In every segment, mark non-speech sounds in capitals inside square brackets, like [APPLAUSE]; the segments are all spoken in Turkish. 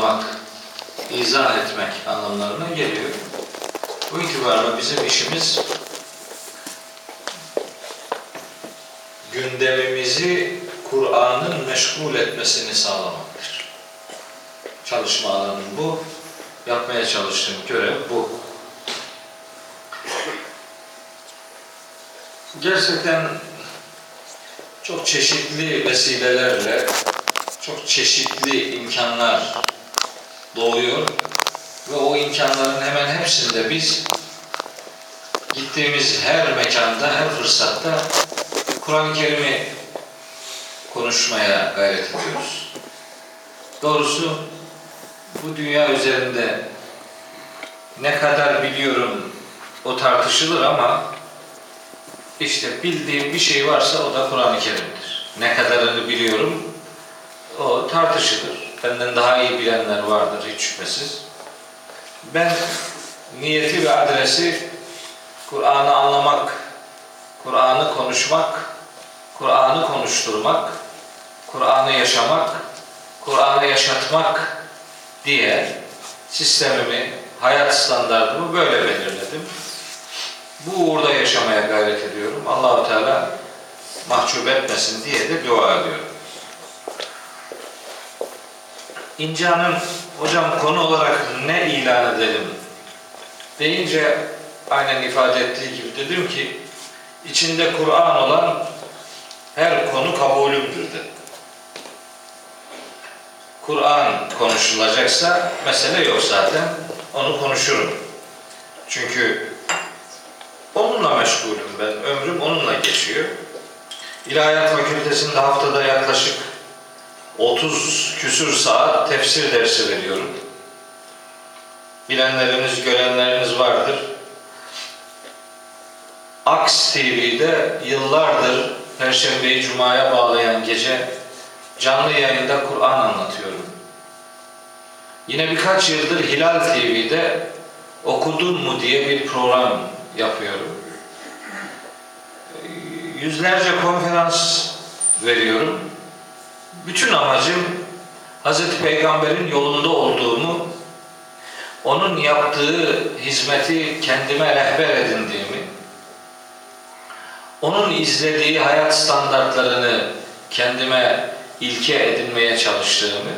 açıklamak, izah etmek anlamlarına geliyor. Bu itibarla bizim işimiz gündemimizi Kur'an'ın meşgul etmesini sağlamaktır. Çalışma alanım bu. Yapmaya çalıştığım görev bu. Gerçekten çok çeşitli vesilelerle çok çeşitli imkanlar doğuyor ve o imkanların hemen hepsinde biz gittiğimiz her mekanda, her fırsatta Kur'an-ı Kerim'i konuşmaya gayret ediyoruz. Doğrusu bu dünya üzerinde ne kadar biliyorum o tartışılır ama işte bildiğim bir şey varsa o da Kur'an-ı Kerim'dir. Ne kadarını biliyorum o tartışılır. Benden daha iyi bilenler vardır hiç şüphesiz. Ben niyeti ve adresi Kur'an'ı anlamak, Kur'an'ı konuşmak, Kur'an'ı konuşturmak, Kur'an'ı yaşamak, Kur'an'ı yaşatmak diye sistemimi, hayat standartımı böyle belirledim. Bu uğurda yaşamaya gayret ediyorum. Allahu Teala mahcup etmesin diye de dua ediyorum. İnce Hanım, hocam konu olarak ne ilan edelim deyince aynen ifade ettiği gibi dedim ki içinde Kur'an olan her konu kabulümdür dedi. Kur'an konuşulacaksa mesele yok zaten. Onu konuşurum. Çünkü onunla meşgulüm ben. Ömrüm onunla geçiyor. İlahiyat Fakültesi'nde haftada yaklaşık 30 küsür saat tefsir dersi veriyorum. Bilenleriniz, görenleriniz vardır. Aks TV'de yıllardır Perşembeyi Cuma'ya bağlayan gece canlı yayında Kur'an anlatıyorum. Yine birkaç yıldır Hilal TV'de Okudun mu diye bir program yapıyorum. Yüzlerce konferans veriyorum. Bütün amacım Hz. Peygamber'in yolunda olduğumu, onun yaptığı hizmeti kendime rehber edindiğimi, onun izlediği hayat standartlarını kendime ilke edinmeye çalıştığımı,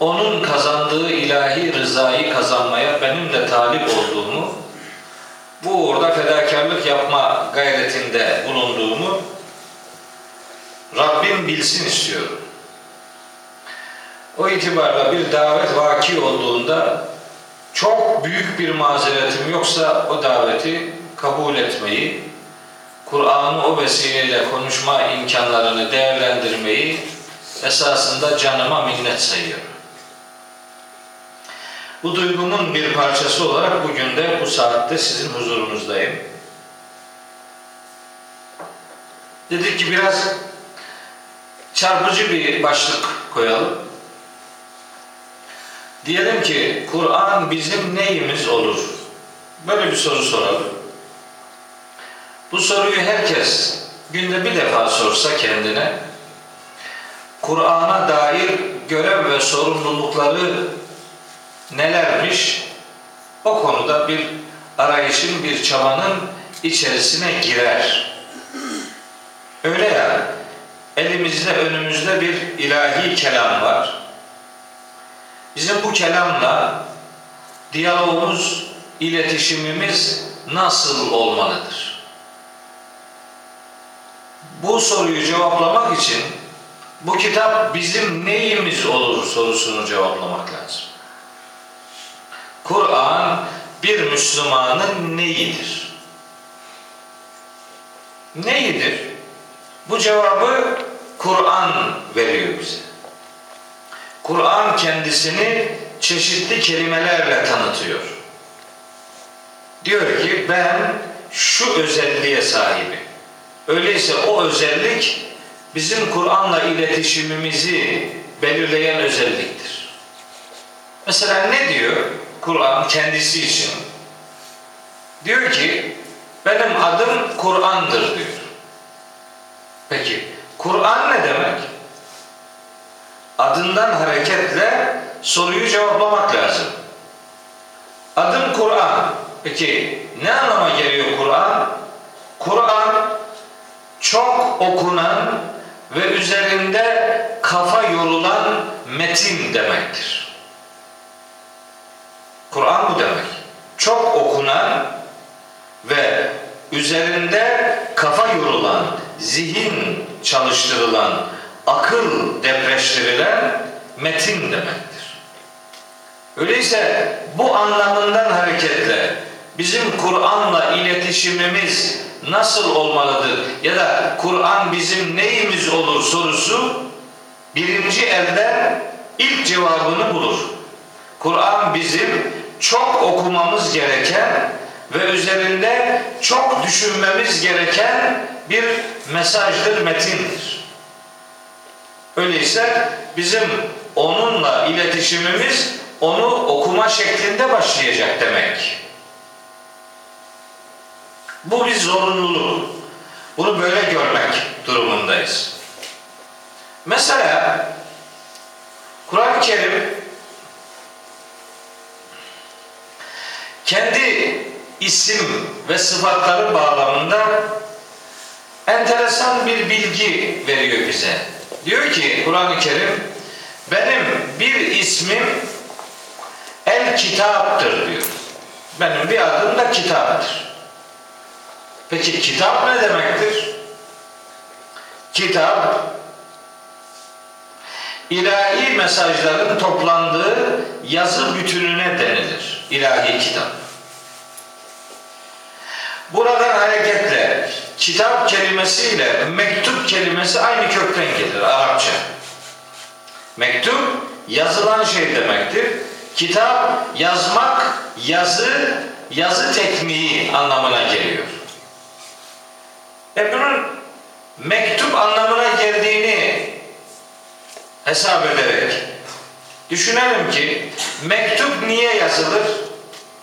onun kazandığı ilahi rızayı kazanmaya benim de talip olduğumu, bu uğurda fedakarlık yapma gayretinde bulunduğumu Rabbim bilsin istiyorum. O itibarla bir davet vaki olduğunda çok büyük bir mazeretim yoksa o daveti kabul etmeyi, Kur'an'ı o vesileyle konuşma imkanlarını değerlendirmeyi esasında canıma minnet sayıyorum. Bu duygumun bir parçası olarak bugün de bu saatte sizin huzurunuzdayım. Dedik ki biraz çarpıcı bir başlık koyalım. Diyelim ki Kur'an bizim neyimiz olur? Böyle bir soru soralım. Bu soruyu herkes günde bir defa sorsa kendine Kur'an'a dair görev ve sorumlulukları nelermiş? O konuda bir arayışın, bir çabanın içerisine girer. Öyle ya, elimizde, önümüzde bir ilahi kelam var. Bizim bu kelamla diyalogumuz, iletişimimiz nasıl olmalıdır? Bu soruyu cevaplamak için bu kitap bizim neyimiz olur sorusunu cevaplamak lazım. Kur'an bir Müslümanın neyidir? Neyidir? Bu cevabı Kur'an veriyor bize. Kur'an kendisini çeşitli kelimelerle tanıtıyor. Diyor ki ben şu özelliğe sahibim. Öyleyse o özellik bizim Kur'an'la iletişimimizi belirleyen özelliktir. Mesela ne diyor Kur'an kendisi için? Diyor ki benim adım Kur'an'dır diyor. Peki Kur'an ne demek? adından hareketle soruyu cevaplamak lazım. Adım Kur'an. Peki ne anlama geliyor Kur'an? Kur'an çok okunan ve üzerinde kafa yorulan metin demektir. Kur'an bu demek. Çok okunan ve üzerinde kafa yorulan, zihin çalıştırılan, akıl depreştirilen metin demektir. Öyleyse bu anlamından hareketle bizim Kur'an'la iletişimimiz nasıl olmalıdır ya da Kur'an bizim neyimiz olur sorusu birinci elden ilk cevabını bulur. Kur'an bizim çok okumamız gereken ve üzerinde çok düşünmemiz gereken bir mesajdır, metindir. Öyleyse bizim onunla iletişimimiz onu okuma şeklinde başlayacak demek. Bu bir zorunluluk. Bunu böyle görmek durumundayız. Mesela Kur'an-ı Kerim kendi isim ve sıfatları bağlamında enteresan bir bilgi veriyor bize. Diyor ki Kur'an-ı Kerim benim bir ismim El Kitap'tır diyor. Benim bir adım da kitaptır. Peki kitap ne demektir? Kitap ilahi mesajların toplandığı yazı bütününe denilir. İlahi kitap. Buradan hareketle kitap kelimesiyle mektup kelimesi aynı kökten gelir Arapça. Mektup yazılan şey demektir. Kitap yazmak, yazı, yazı tekniği anlamına geliyor. E bunun mektup anlamına geldiğini hesap ederek düşünelim ki mektup niye yazılır?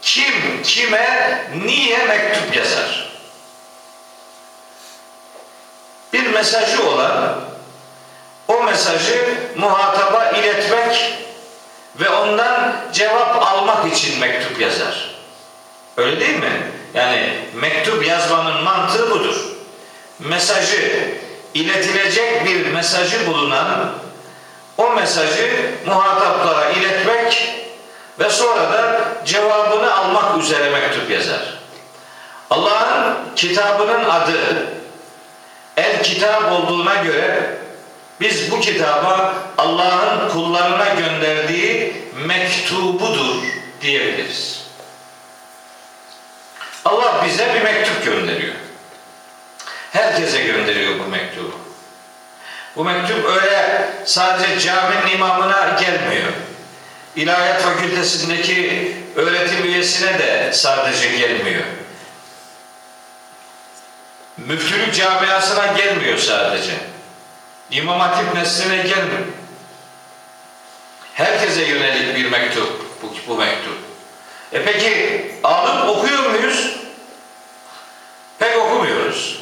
Kim kime niye mektup yazar? Bir mesajı olan o mesajı muhataba iletmek ve ondan cevap almak için mektup yazar. Öyle değil mi? Yani mektup yazmanın mantığı budur. Mesajı iletilecek bir mesajı bulunan o mesajı muhataplara iletmek ve sonra da cevabını almak üzere mektup yazar. Allah'ın kitabının adı El Kitap olduğuna göre biz bu kitaba Allah'ın kullarına gönderdiği mektubudur diyebiliriz. Allah bize bir mektup gönderiyor. Herkese gönderiyor bu mektubu. Bu mektup öyle sadece caminin imamına gelmiyor. İlahiyat Fakültesindeki öğretim üyesine de sadece gelmiyor. Müftülük camiasına gelmiyor sadece. İmam Hatip nesline gelmiyor. Herkese yönelik bir mektup bu, bu mektup. E peki alıp okuyor muyuz? Pek okumuyoruz.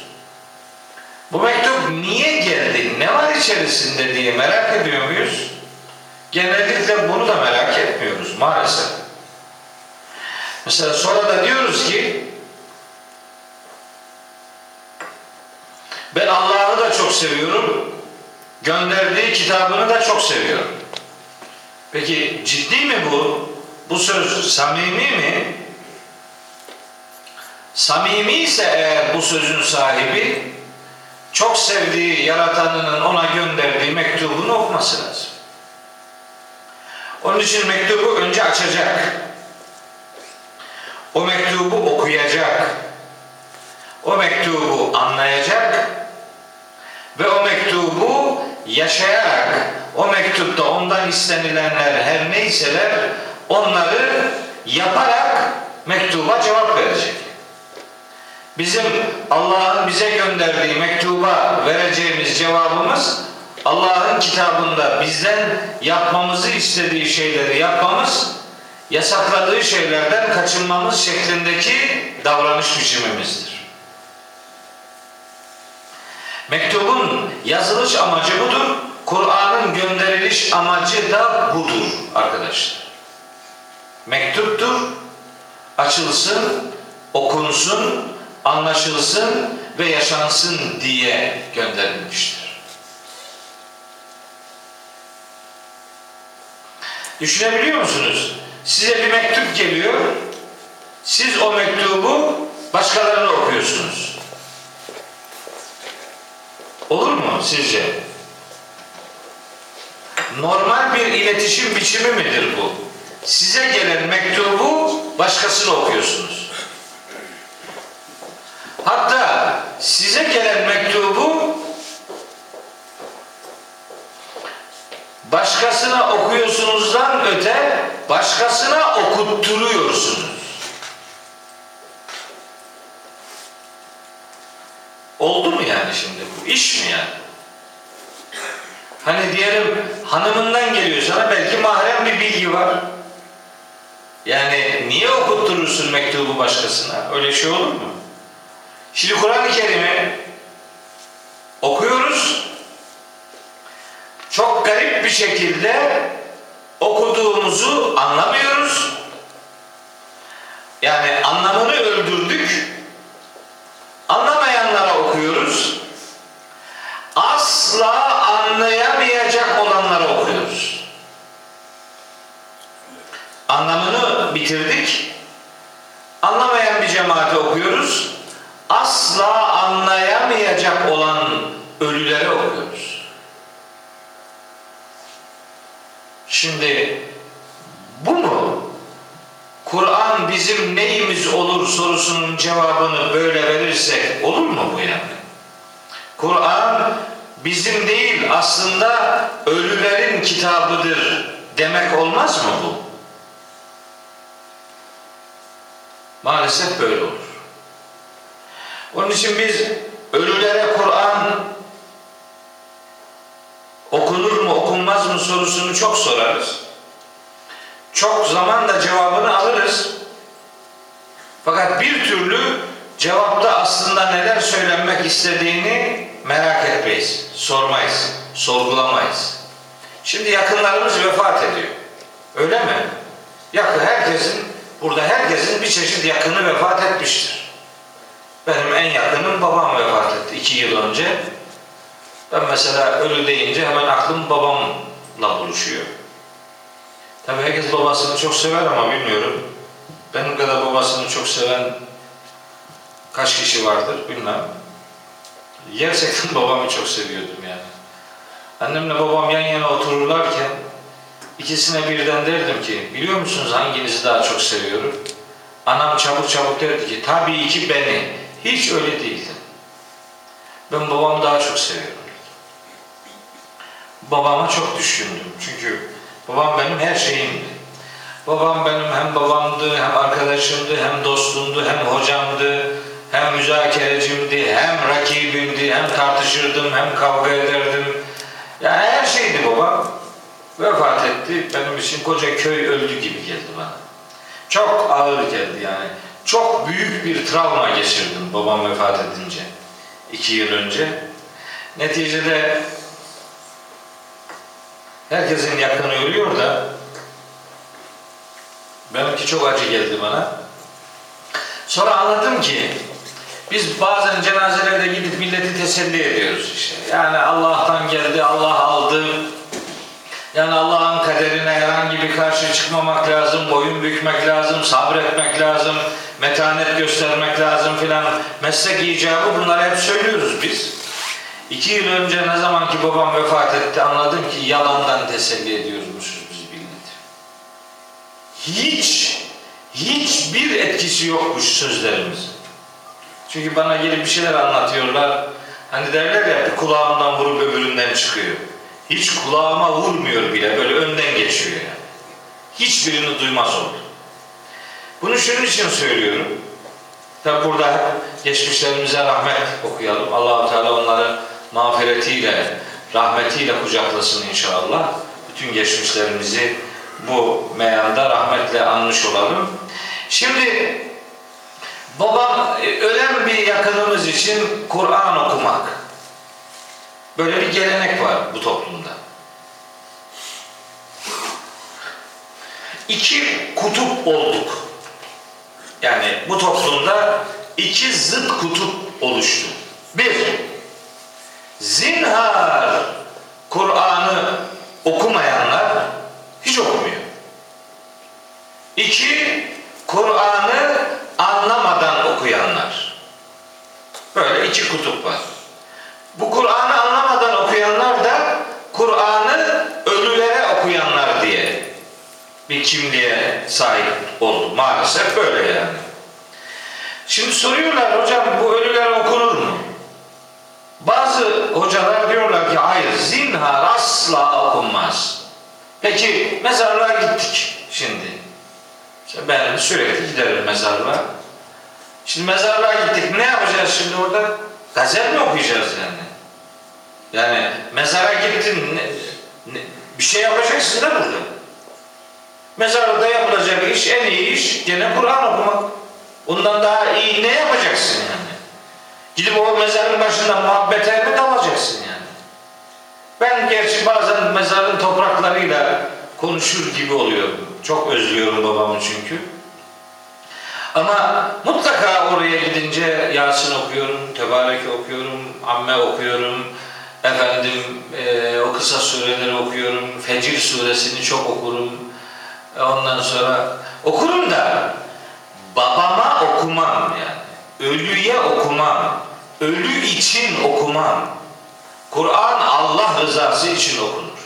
Bu mektup niye geldi? Ne var içerisinde diye merak ediyor muyuz? Genellikle bunu da merak etmiyoruz maalesef. Mesela sonra da diyoruz ki ben Allah'ı da çok seviyorum. Gönderdiği kitabını da çok seviyorum. Peki ciddi mi bu? Bu söz samimi mi? Samimi ise eğer bu sözün sahibi çok sevdiği yaratanının ona gönderdiği mektubunu okuması lazım. Onun için mektubu önce açacak. O mektubu okuyacak. O mektubu anlayacak ve o mektubu yaşayarak o mektupta ondan istenilenler her neyseler onları yaparak mektuba cevap verecek. Bizim Allah'ın bize gönderdiği mektuba vereceğimiz cevabımız Allah'ın kitabında bizden yapmamızı istediği şeyleri yapmamız, yasakladığı şeylerden kaçınmamız şeklindeki davranış biçimimizdir. Mektubun yazılış amacı budur. Kur'an'ın gönderiliş amacı da budur arkadaşlar. Mektuptur, açılsın, okunsun, anlaşılsın ve yaşansın diye gönderilmiştir. Düşünebiliyor musunuz? Size bir mektup geliyor. Siz o mektubu başkalarına okuyorsunuz. Olur mu sizce? Normal bir iletişim biçimi midir bu? Size gelen mektubu başkasına okuyorsunuz. Hatta size gelen mektubu başkasına okuyorsunuzdan öte başkasına okutturuyorsunuz. Oldu mu yani şimdi bu? iş mi yani? Hani diyelim hanımından geliyor sana belki mahrem bir bilgi var. Yani niye okutturursun mektubu başkasına? Öyle şey olur mu? Şimdi Kur'an-ı Kerim'i okuyoruz. Çok garip bir şekilde okuduğumuzu anlamıyoruz. Yani anlamını öldürdük. Anlamayanlara okuyoruz. Asla anlayamayacak olanlara okuyoruz. Anlamını bitirdik. Anlamayan bir cemaate okuyoruz. Asla anlayamayacak olan ölülere okuyoruz. Şimdi bu mu? Kur'an bizim neyimiz olur sorusunun cevabını böyle verirsek olur mu bu yani? Kur'an bizim değil aslında ölülerin kitabıdır demek olmaz mı bu? Maalesef böyle olur. Onun için biz ölülere Kur'an okunur mu mı sorusunu çok sorarız. Çok zaman da cevabını alırız. Fakat bir türlü cevapta aslında neler söylenmek istediğini merak etmeyiz, sormayız, sorgulamayız. Şimdi yakınlarımız vefat ediyor. Öyle mi? Yakın herkesin, burada herkesin bir çeşit yakını vefat etmiştir. Benim en yakınım babam vefat etti iki yıl önce. Ben mesela ölü deyince hemen aklım babamla buluşuyor. Tabii herkes babasını çok sever ama bilmiyorum. Benim kadar babasını çok seven kaç kişi vardır bilmem. Gerçekten [LAUGHS] babamı çok seviyordum yani. Annemle babam yan yana otururlarken ikisine birden derdim ki biliyor musunuz hanginizi daha çok seviyorum? Anam çabuk çabuk derdi ki tabii ki beni. Hiç öyle değildim. Ben babamı daha çok seviyorum. Babama çok düşündüm. Çünkü babam benim her şeyimdi. Babam benim hem babamdı, hem arkadaşımdı, hem dostumdu, hem hocamdı, hem müzakerecimdi, hem rakibimdi, hem tartışırdım, hem kavga ederdim. Yani her şeydi babam. Vefat etti. Benim için koca köy öldü gibi geldi bana. Çok ağır geldi yani. Çok büyük bir travma geçirdim babam vefat edince. iki yıl önce. Neticede herkesin yakını ölüyor da benimki çok acı geldi bana. Sonra anladım ki biz bazen cenazelerde gidip milleti teselli ediyoruz işte. Yani Allah'tan geldi, Allah aldı. Yani Allah'ın kaderine herhangi bir karşı çıkmamak lazım, boyun bükmek lazım, sabretmek lazım, metanet göstermek lazım filan. Meslek icabı bunları hep söylüyoruz biz. İki yıl önce ne zaman ki babam vefat etti anladım ki yalandan teselli ediyormuşuz biz milleti. Hiç, hiçbir etkisi yokmuş sözlerimiz. Çünkü bana gelip bir şeyler anlatıyorlar. Hani derler ya kulağımdan vurup öbüründen çıkıyor. Hiç kulağıma vurmuyor bile böyle önden geçiyor yani. Hiçbirini duymaz oldu. Bunu şunun için söylüyorum. Tabi burada geçmişlerimize rahmet okuyalım. allah Teala onları mağfiretiyle, rahmetiyle kucaklasın inşallah. Bütün geçmişlerimizi bu meyanda rahmetle anmış olalım. Şimdi babam e, ölen bir yakınımız için Kur'an okumak. Böyle bir gelenek var bu toplumda. İki kutup olduk. Yani bu toplumda iki zıt kutup oluştu. Bir, zinhar Kur'an'ı okumayanlar hiç okumuyor. İki, Kur'an'ı anlamadan okuyanlar. Böyle iki kutup var. Bu Kur'an'ı anlamadan okuyanlar da Kur'an'ı ölülere okuyanlar diye bir kimliğe sahip oldu. Maalesef böyle yani. Şimdi soruyorlar hocam bu ölüler okunur mu? Bazı hocalar diyorlar ki hayır zinhar asla okunmaz. Peki mezarlığa gittik şimdi. İşte ben sürekli giderim mezarlığa. Şimdi mezarlığa gittik. Ne yapacağız şimdi orada? Gazel mi okuyacağız yani? Yani mezara gittin ne, ne- bir şey yapacaksın da burada. Mezarlıkta yapılacak iş en iyi iş gene Kur'an okumak. Ondan daha iyi ne yapacaksın yani? Gidip o mezarın başında muhabbete mi dalacaksın yani? Ben gerçi bazen mezarın topraklarıyla konuşur gibi oluyorum. Çok özlüyorum babamı çünkü. Ama mutlaka oraya gidince Yasin okuyorum, Tebarek okuyorum, Amme okuyorum, efendim e, o kısa sureleri okuyorum, Fecir suresini çok okurum. Ondan sonra okurum da babama okumam yani. Ölüye okumam. Ölü için okumam. Kur'an Allah rızası için okunur.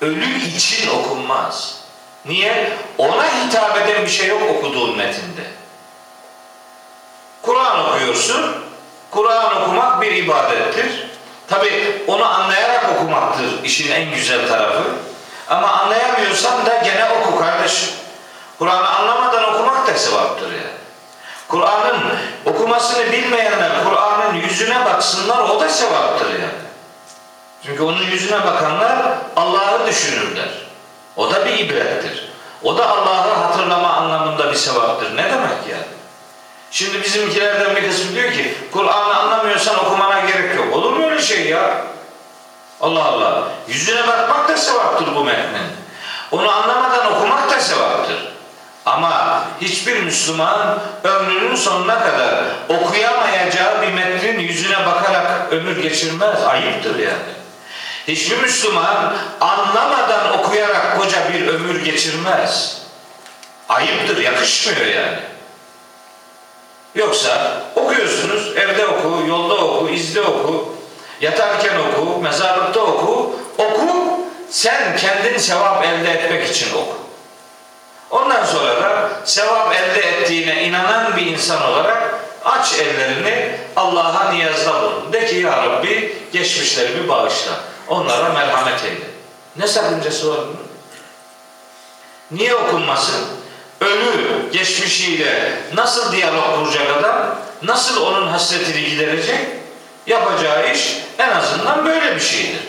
Ölü için okunmaz. Niye? Ona hitap eden bir şey yok okuduğun metinde. Kur'an okuyorsun. Kur'an okumak bir ibadettir. Tabi onu anlayarak okumaktır işin en güzel tarafı. Ama anlayamıyorsan da gene oku kardeşim. Kur'an'ı anlamadan okumak da sevaptır yani. Kur'an'ın okumasını bilmeyenler Kur'an'ın yüzüne baksınlar o da sevaptır yani. Çünkü onun yüzüne bakanlar Allah'ı düşünürler. O da bir ibrettir. O da Allah'ı hatırlama anlamında bir sevaptır. Ne demek yani? Şimdi bizimkilerden bir kısmı diyor ki Kur'an'ı anlamıyorsan okumana gerek yok. Olur mu öyle şey ya? Allah Allah. Yüzüne bakmak da sevaptır bu metnin. Onu anlamadan okumak da sevaptır. Ama hiçbir Müslüman ömrünün sonuna kadar okuyamayacağı bir metnin yüzüne bakarak ömür geçirmez. Ayıptır yani. Hiçbir Müslüman anlamadan okuyarak koca bir ömür geçirmez. Ayıptır, yakışmıyor yani. Yoksa okuyorsunuz, evde oku, yolda oku, izde oku, yatarken oku, mezarlıkta oku, oku, sen kendin sevap elde etmek için oku. Ondan sonra da sevap elde ettiğine inanan bir insan olarak aç ellerini Allah'a niyazda bulun. De ki ya Rabbi geçmişlerimi bağışla. Onlara merhamet eyle. Ne sakıncası var bunun? Niye okunmasın? Ölü geçmişiyle nasıl diyalog kuracak adam? Nasıl onun hasretini giderecek? Yapacağı iş en azından böyle bir şeydir.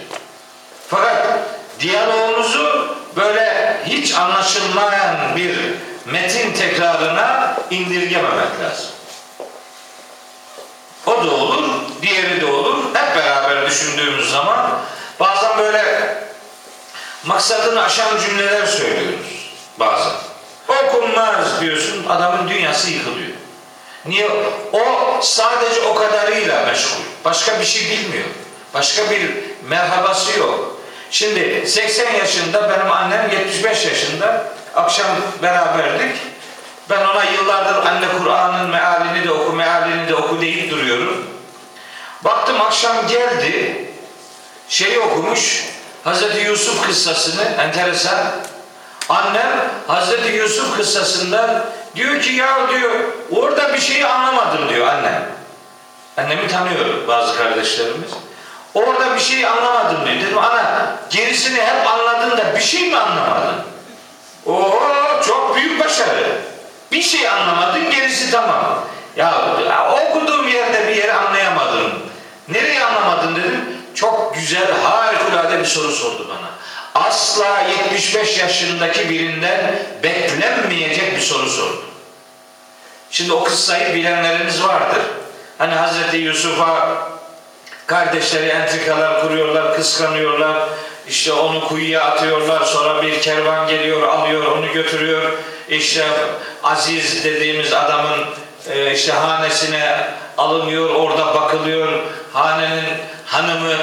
Fakat diyalogumuzu böyle hiç anlaşılmayan bir metin tekrarına indirgememek lazım. O da olur, diğeri de olur. Hep beraber düşündüğümüz zaman bazen böyle maksadını aşan cümleler söylüyoruz bazen. Okunmaz diyorsun, adamın dünyası yıkılıyor. Niye? O sadece o kadarıyla meşgul. Başka bir şey bilmiyor. Başka bir merhabası yok. Şimdi 80 yaşında benim annem 75 yaşında. Akşam beraberdik. Ben ona yıllardır anne Kur'an'ın mealini de oku, mealini de oku deyip duruyorum. Baktım akşam geldi. Şeyi okumuş. Hazreti Yusuf kıssasını enteresan. Annem Hazreti Yusuf kıssasında diyor ki ya diyor orada bir şeyi anlamadım diyor annem. Annemi tanıyor bazı kardeşlerimiz. Orada bir şeyi anlamadım diyor. Dedim ana gerisini hep anladın da bir şey mi anlamadın? Oo çok büyük başarı. Bir şey anlamadın gerisi tamam. Ya, okuduğum yerde bir yeri anlayamadım. Nereyi anlamadın dedim. Çok güzel harikulade bir soru sordu bana. Asla 75 yaşındaki birinden beklenmeyecek bir soru sordu. Şimdi o kıssayı bilenleriniz vardır. Hani Hazreti Yusuf'a kardeşleri entrikalar kuruyorlar, kıskanıyorlar. İşte onu kuyuya atıyorlar. Sonra bir kervan geliyor, alıyor, onu götürüyor. İşte Aziz dediğimiz adamın e, işte hanesine alınıyor, orada bakılıyor. Hanenin hanımı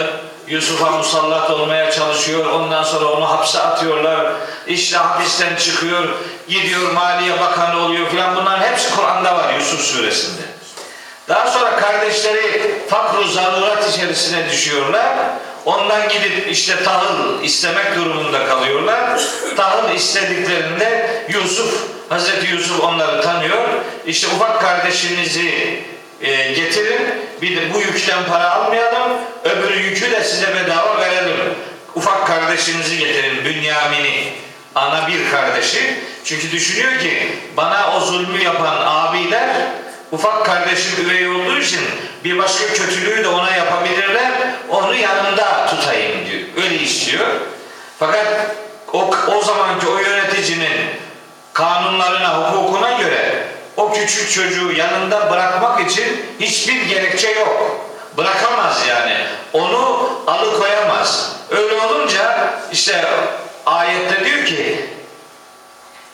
Yusuf'a musallat olmaya çalışıyor. Ondan sonra onu hapse atıyorlar. İşte hapisten çıkıyor, gidiyor Maliye Bakanı oluyor filan. Bunların hepsi Kur'an'da var Yusuf suresinde. Daha sonra kardeşleri fakru zarurat içerisine düşüyorlar. Ondan gidip işte tahıl istemek durumunda kalıyorlar. Tahıl istediklerinde Yusuf, Hazreti Yusuf onları tanıyor. İşte ufak kardeşinizi e, getirin. Bir de bu yükten para almayalım. Öbür yükü de size bedava verelim. Ufak kardeşinizi getirin. Bünyamin'i. Ana bir kardeşi. Çünkü düşünüyor ki bana o zulmü yapan abiler ufak kardeşim üvey olduğu için bir başka kötülüğü de ona yapabilirler. Onu yanımda tutayım diyor. Öyle istiyor. Fakat o, o zamanki o yöneticinin kanunlarına, hukukuna göre o küçük çocuğu yanında bırakmak için hiçbir gerekçe yok. Bırakamaz yani. Onu alıkoyamaz. Öyle olunca işte ayette diyor ki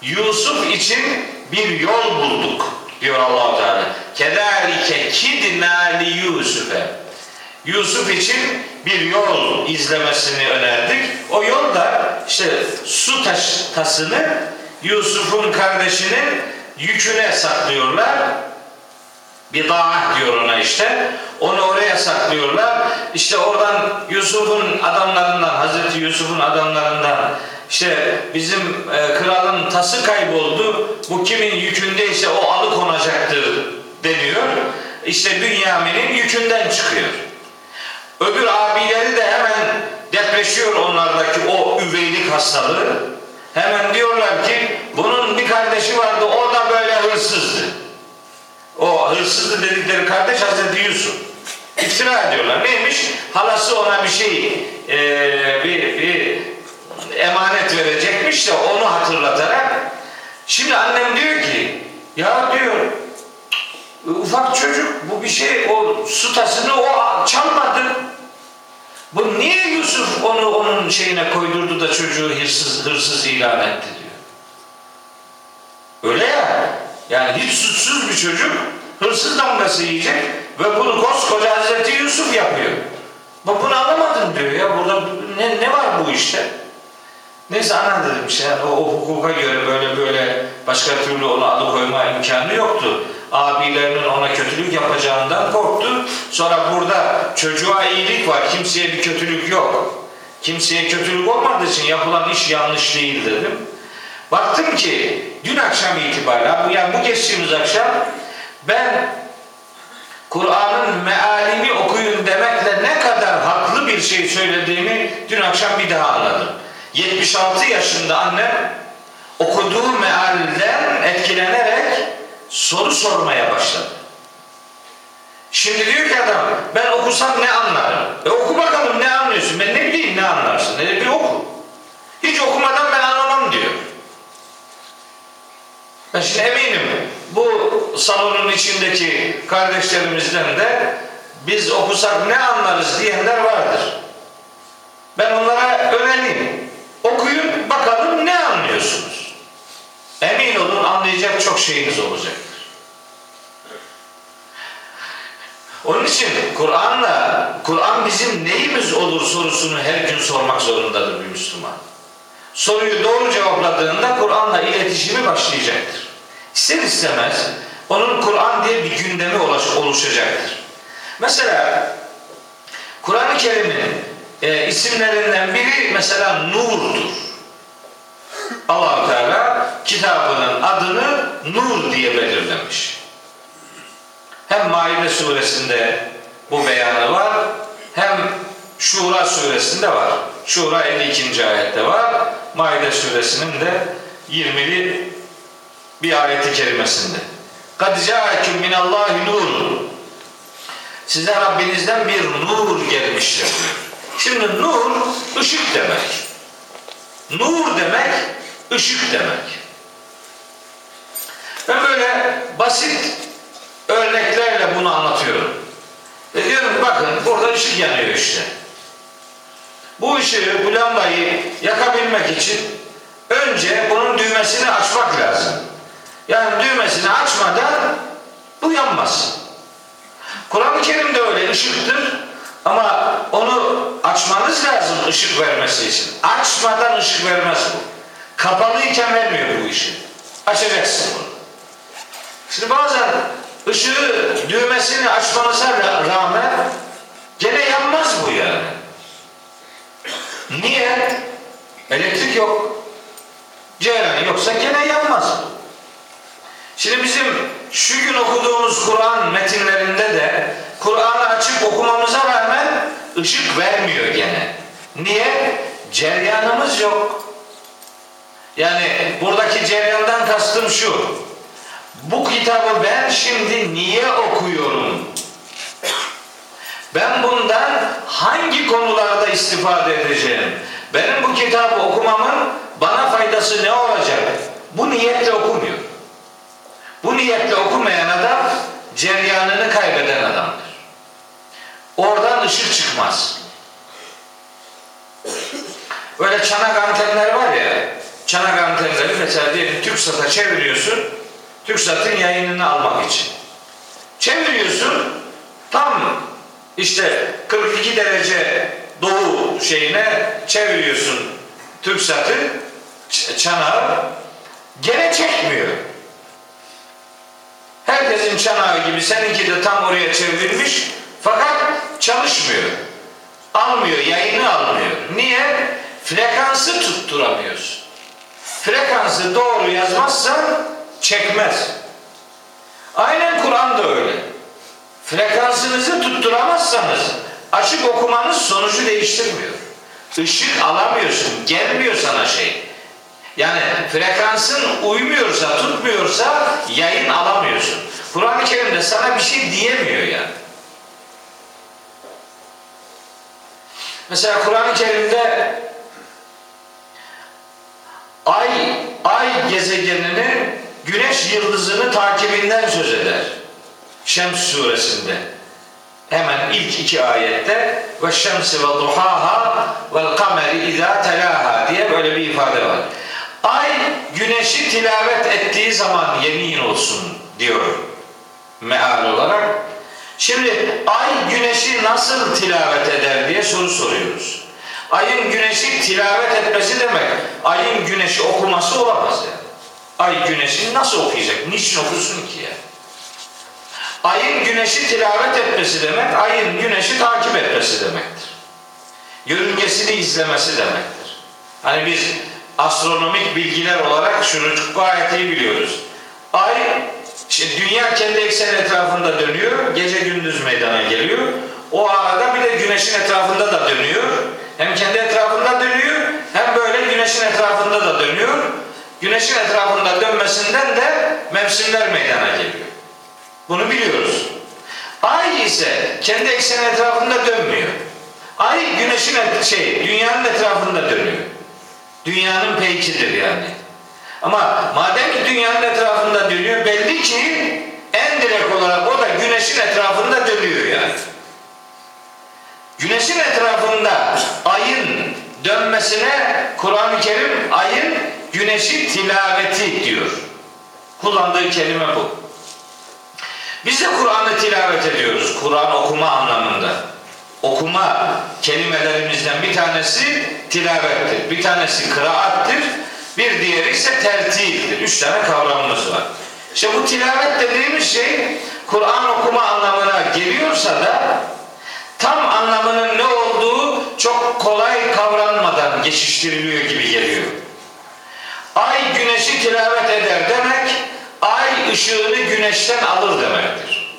Yusuf için bir yol bulduk diyor Allah Teala. Kedalike kidna li Yusuf'e. Yusuf için bir yol izlemesini önerdik. O yol da işte su taş, tasını Yusuf'un kardeşinin yüküne saklıyorlar. Bir dağ diyor ona işte. Onu oraya saklıyorlar. İşte oradan Yusuf'un adamlarından, Hazreti Yusuf'un adamlarından işte bizim e, kralın tası kayboldu. Bu kimin yükündeyse o alıkonacaktır deniyor. İşte Bünyamin'in yükünden çıkıyor. Öbür abileri de hemen depreşiyor onlardaki o üveylik hastalığı. Hemen diyorlar ki bunun bir kardeşi vardı o da böyle hırsızdı. O hırsızdı dedikleri kardeş Hazreti Yusuf. İftira ediyorlar. Neymiş? Halası ona bir şey e, bir, bir emanet verecekmiş de onu hatırlatarak şimdi annem diyor ki ya diyor ufak çocuk bu bir şey o su tasını o çalmadı. Bu niye Yusuf onu onun şeyine koydurdu da çocuğu hırsız hırsız ilan etti diyor. Öyle ya. Yani hiç suçsuz bir çocuk hırsız damgası yiyecek ve bunu koskoca Hazreti Yusuf yapıyor. Bak bunu anlamadım diyor ya. Burada ne, ne var bu işte? Neyse ana dedim işte yani o, o hukuka göre böyle böyle başka türlü onu alıkoyma imkanı yoktu. Abilerinin ona kötülük yapacağından korktu. Sonra burada çocuğa iyilik var. Kimseye bir kötülük yok. Kimseye kötülük olmadığı için yapılan iş yanlış değil dedim. Baktım ki dün akşam itibariyle yani bu geçtiğimiz akşam ben Kur'an'ın mealini okuyun demekle ne kadar haklı bir şey söylediğimi dün akşam bir daha anladım. 76 yaşında annem okuduğu mealden etkilenerek soru sormaya başladı. Şimdi diyor ki adam ben okusam ne anlarım? E oku bakalım ne anlıyorsun? Ben ne bileyim ne anlarsın? Ne bir oku. Hiç okumadan ben anlamam diyor. Ben şimdi eminim bu salonun içindeki kardeşlerimizden de biz okusak ne anlarız diyenler vardır. Ben onlara önereyim. Okuyun bakalım ne anlıyorsunuz. Emin olun anlayacak çok şeyiniz olacaktır. Onun için Kur'an'la, Kur'an bizim neyimiz olur sorusunu her gün sormak zorundadır bir Müslüman. Soruyu doğru cevapladığında Kur'an'la iletişimi başlayacaktır. İster istemez onun Kur'an diye bir gündemi oluşacaktır. Mesela Kur'an-ı Kerim'in e, isimlerinden biri mesela Nur'dur. allah Teala kitabının adını Nur diye belirlemiş. Hem Maide suresinde bu beyanı var, hem Şura suresinde var. Şura 52. ayette var. Maide suresinin de 20'li bir ayeti kerimesinde. Kad ca'akum minallahi nur. Size Rabbinizden bir nur gelmiştir. Şimdi nur ışık demek. Nur demek ışık demek. Ben böyle basit örneklerle bunu anlatıyorum. Ve diyorum bakın burada ışık yanıyor işte. Bu ışığı, bu lambayı yakabilmek için önce bunun düğmesini açmak lazım. Yani düğmesini açmadan bu yanmaz. Kur'an-ı Kerim de öyle ışıktır. Ama onu açmanız lazım ışık vermesi için. Açmadan ışık vermez bu. Kapalıyken vermiyor bu ışığı. Açacaksın bunu. Şimdi bazen ışığı düğmesini açmanıza ra- rağmen gene yanmaz bu yani. Niye? Elektrik yok. Ceyran yoksa gene yanmaz bu. Şimdi bizim şu gün okuduğumuz Kur'an metinlerinde de Kur'an'ı açıp okumamıza rağmen ışık vermiyor gene. Niye? Ceryanımız yok. Yani buradaki ceryandan kastım şu. Bu kitabı ben şimdi niye okuyorum? Ben bundan hangi konularda istifade edeceğim? Benim bu kitabı okumamın bana faydası ne olacak? Bu niyetle okumuyor. Bu niyetle okumayan adam ceryanını kaybeden adamdır. Oradan ışık çıkmaz. Böyle çanak antenler var ya, çanak antenleri mesela diyelim TürkSat'a çeviriyorsun, TürkSat'ın yayınını almak için. Çeviriyorsun, tam işte 42 derece doğu şeyine çeviriyorsun TürkSat'ı, çanağı, gene çekmiyor. Herkesin çanağı gibi seninki de tam oraya çevrilmiş fakat çalışmıyor. Almıyor, yayını almıyor. Niye? Frekansı tutturamıyorsun. Frekansı doğru yazmazsan çekmez. Aynen Kur'an da öyle. Frekansınızı tutturamazsanız açık okumanız sonucu değiştirmiyor. Işık alamıyorsun, gelmiyor sana şey. Yani frekansın uymuyorsa, tutmuyorsa yayın alamıyorsun. Kur'an-ı Kerim'de sana bir şey diyemiyor yani. Mesela Kur'an-ı Kerim'de ay ay gezegeninin güneş yıldızını takibinden söz eder. Şems suresinde. Hemen ilk iki ayette ve şemsi ve duhaha ve kameri izâ telâha diye böyle bir ifade var. Ay güneşi tilavet ettiği zaman yemin olsun diyor meal olarak. Şimdi ay güneşi nasıl tilavet eder diye soru soruyoruz. Ayın güneşi tilavet etmesi demek ayın güneşi okuması olamaz yani. Ay güneşi nasıl okuyacak? Niçin okusun ki ya? Ayın güneşi tilavet etmesi demek, ayın güneşi takip etmesi demektir. Yörüngesini izlemesi demektir. Hani biz astronomik bilgiler olarak şunu gayet iyi biliyoruz. Ay, şimdi dünya kendi ekseni etrafında dönüyor, gece gündüz meydana geliyor. O arada bir de güneşin etrafında da dönüyor. Hem kendi etrafında dönüyor, hem böyle güneşin etrafında da dönüyor. Güneşin etrafında dönmesinden de mevsimler meydana geliyor. Bunu biliyoruz. Ay ise kendi ekseni etrafında dönmüyor. Ay güneşin şey dünyanın etrafında dönüyor. Dünyanın peykidir yani. Ama madem ki dünyanın etrafında dönüyor belli ki en direkt olarak o da güneşin etrafında dönüyor yani. Güneşin etrafında ayın dönmesine Kur'an-ı Kerim ayın güneşi tilaveti diyor. Kullandığı kelime bu. Biz de Kur'an'ı tilavet ediyoruz. Kur'an okuma anlamında. Okuma kelimelerimizden bir tanesi tilavettir. Bir tanesi kıraattır. Bir diğeri ise tertildir. Üç tane kavramımız var. İşte bu tilavet dediğimiz şey Kur'an okuma anlamına geliyorsa da tam anlamının ne olduğu çok kolay kavranmadan geçiştiriliyor gibi geliyor. Ay güneşi tilavet eder demek, ay ışığını güneşten alır demektir.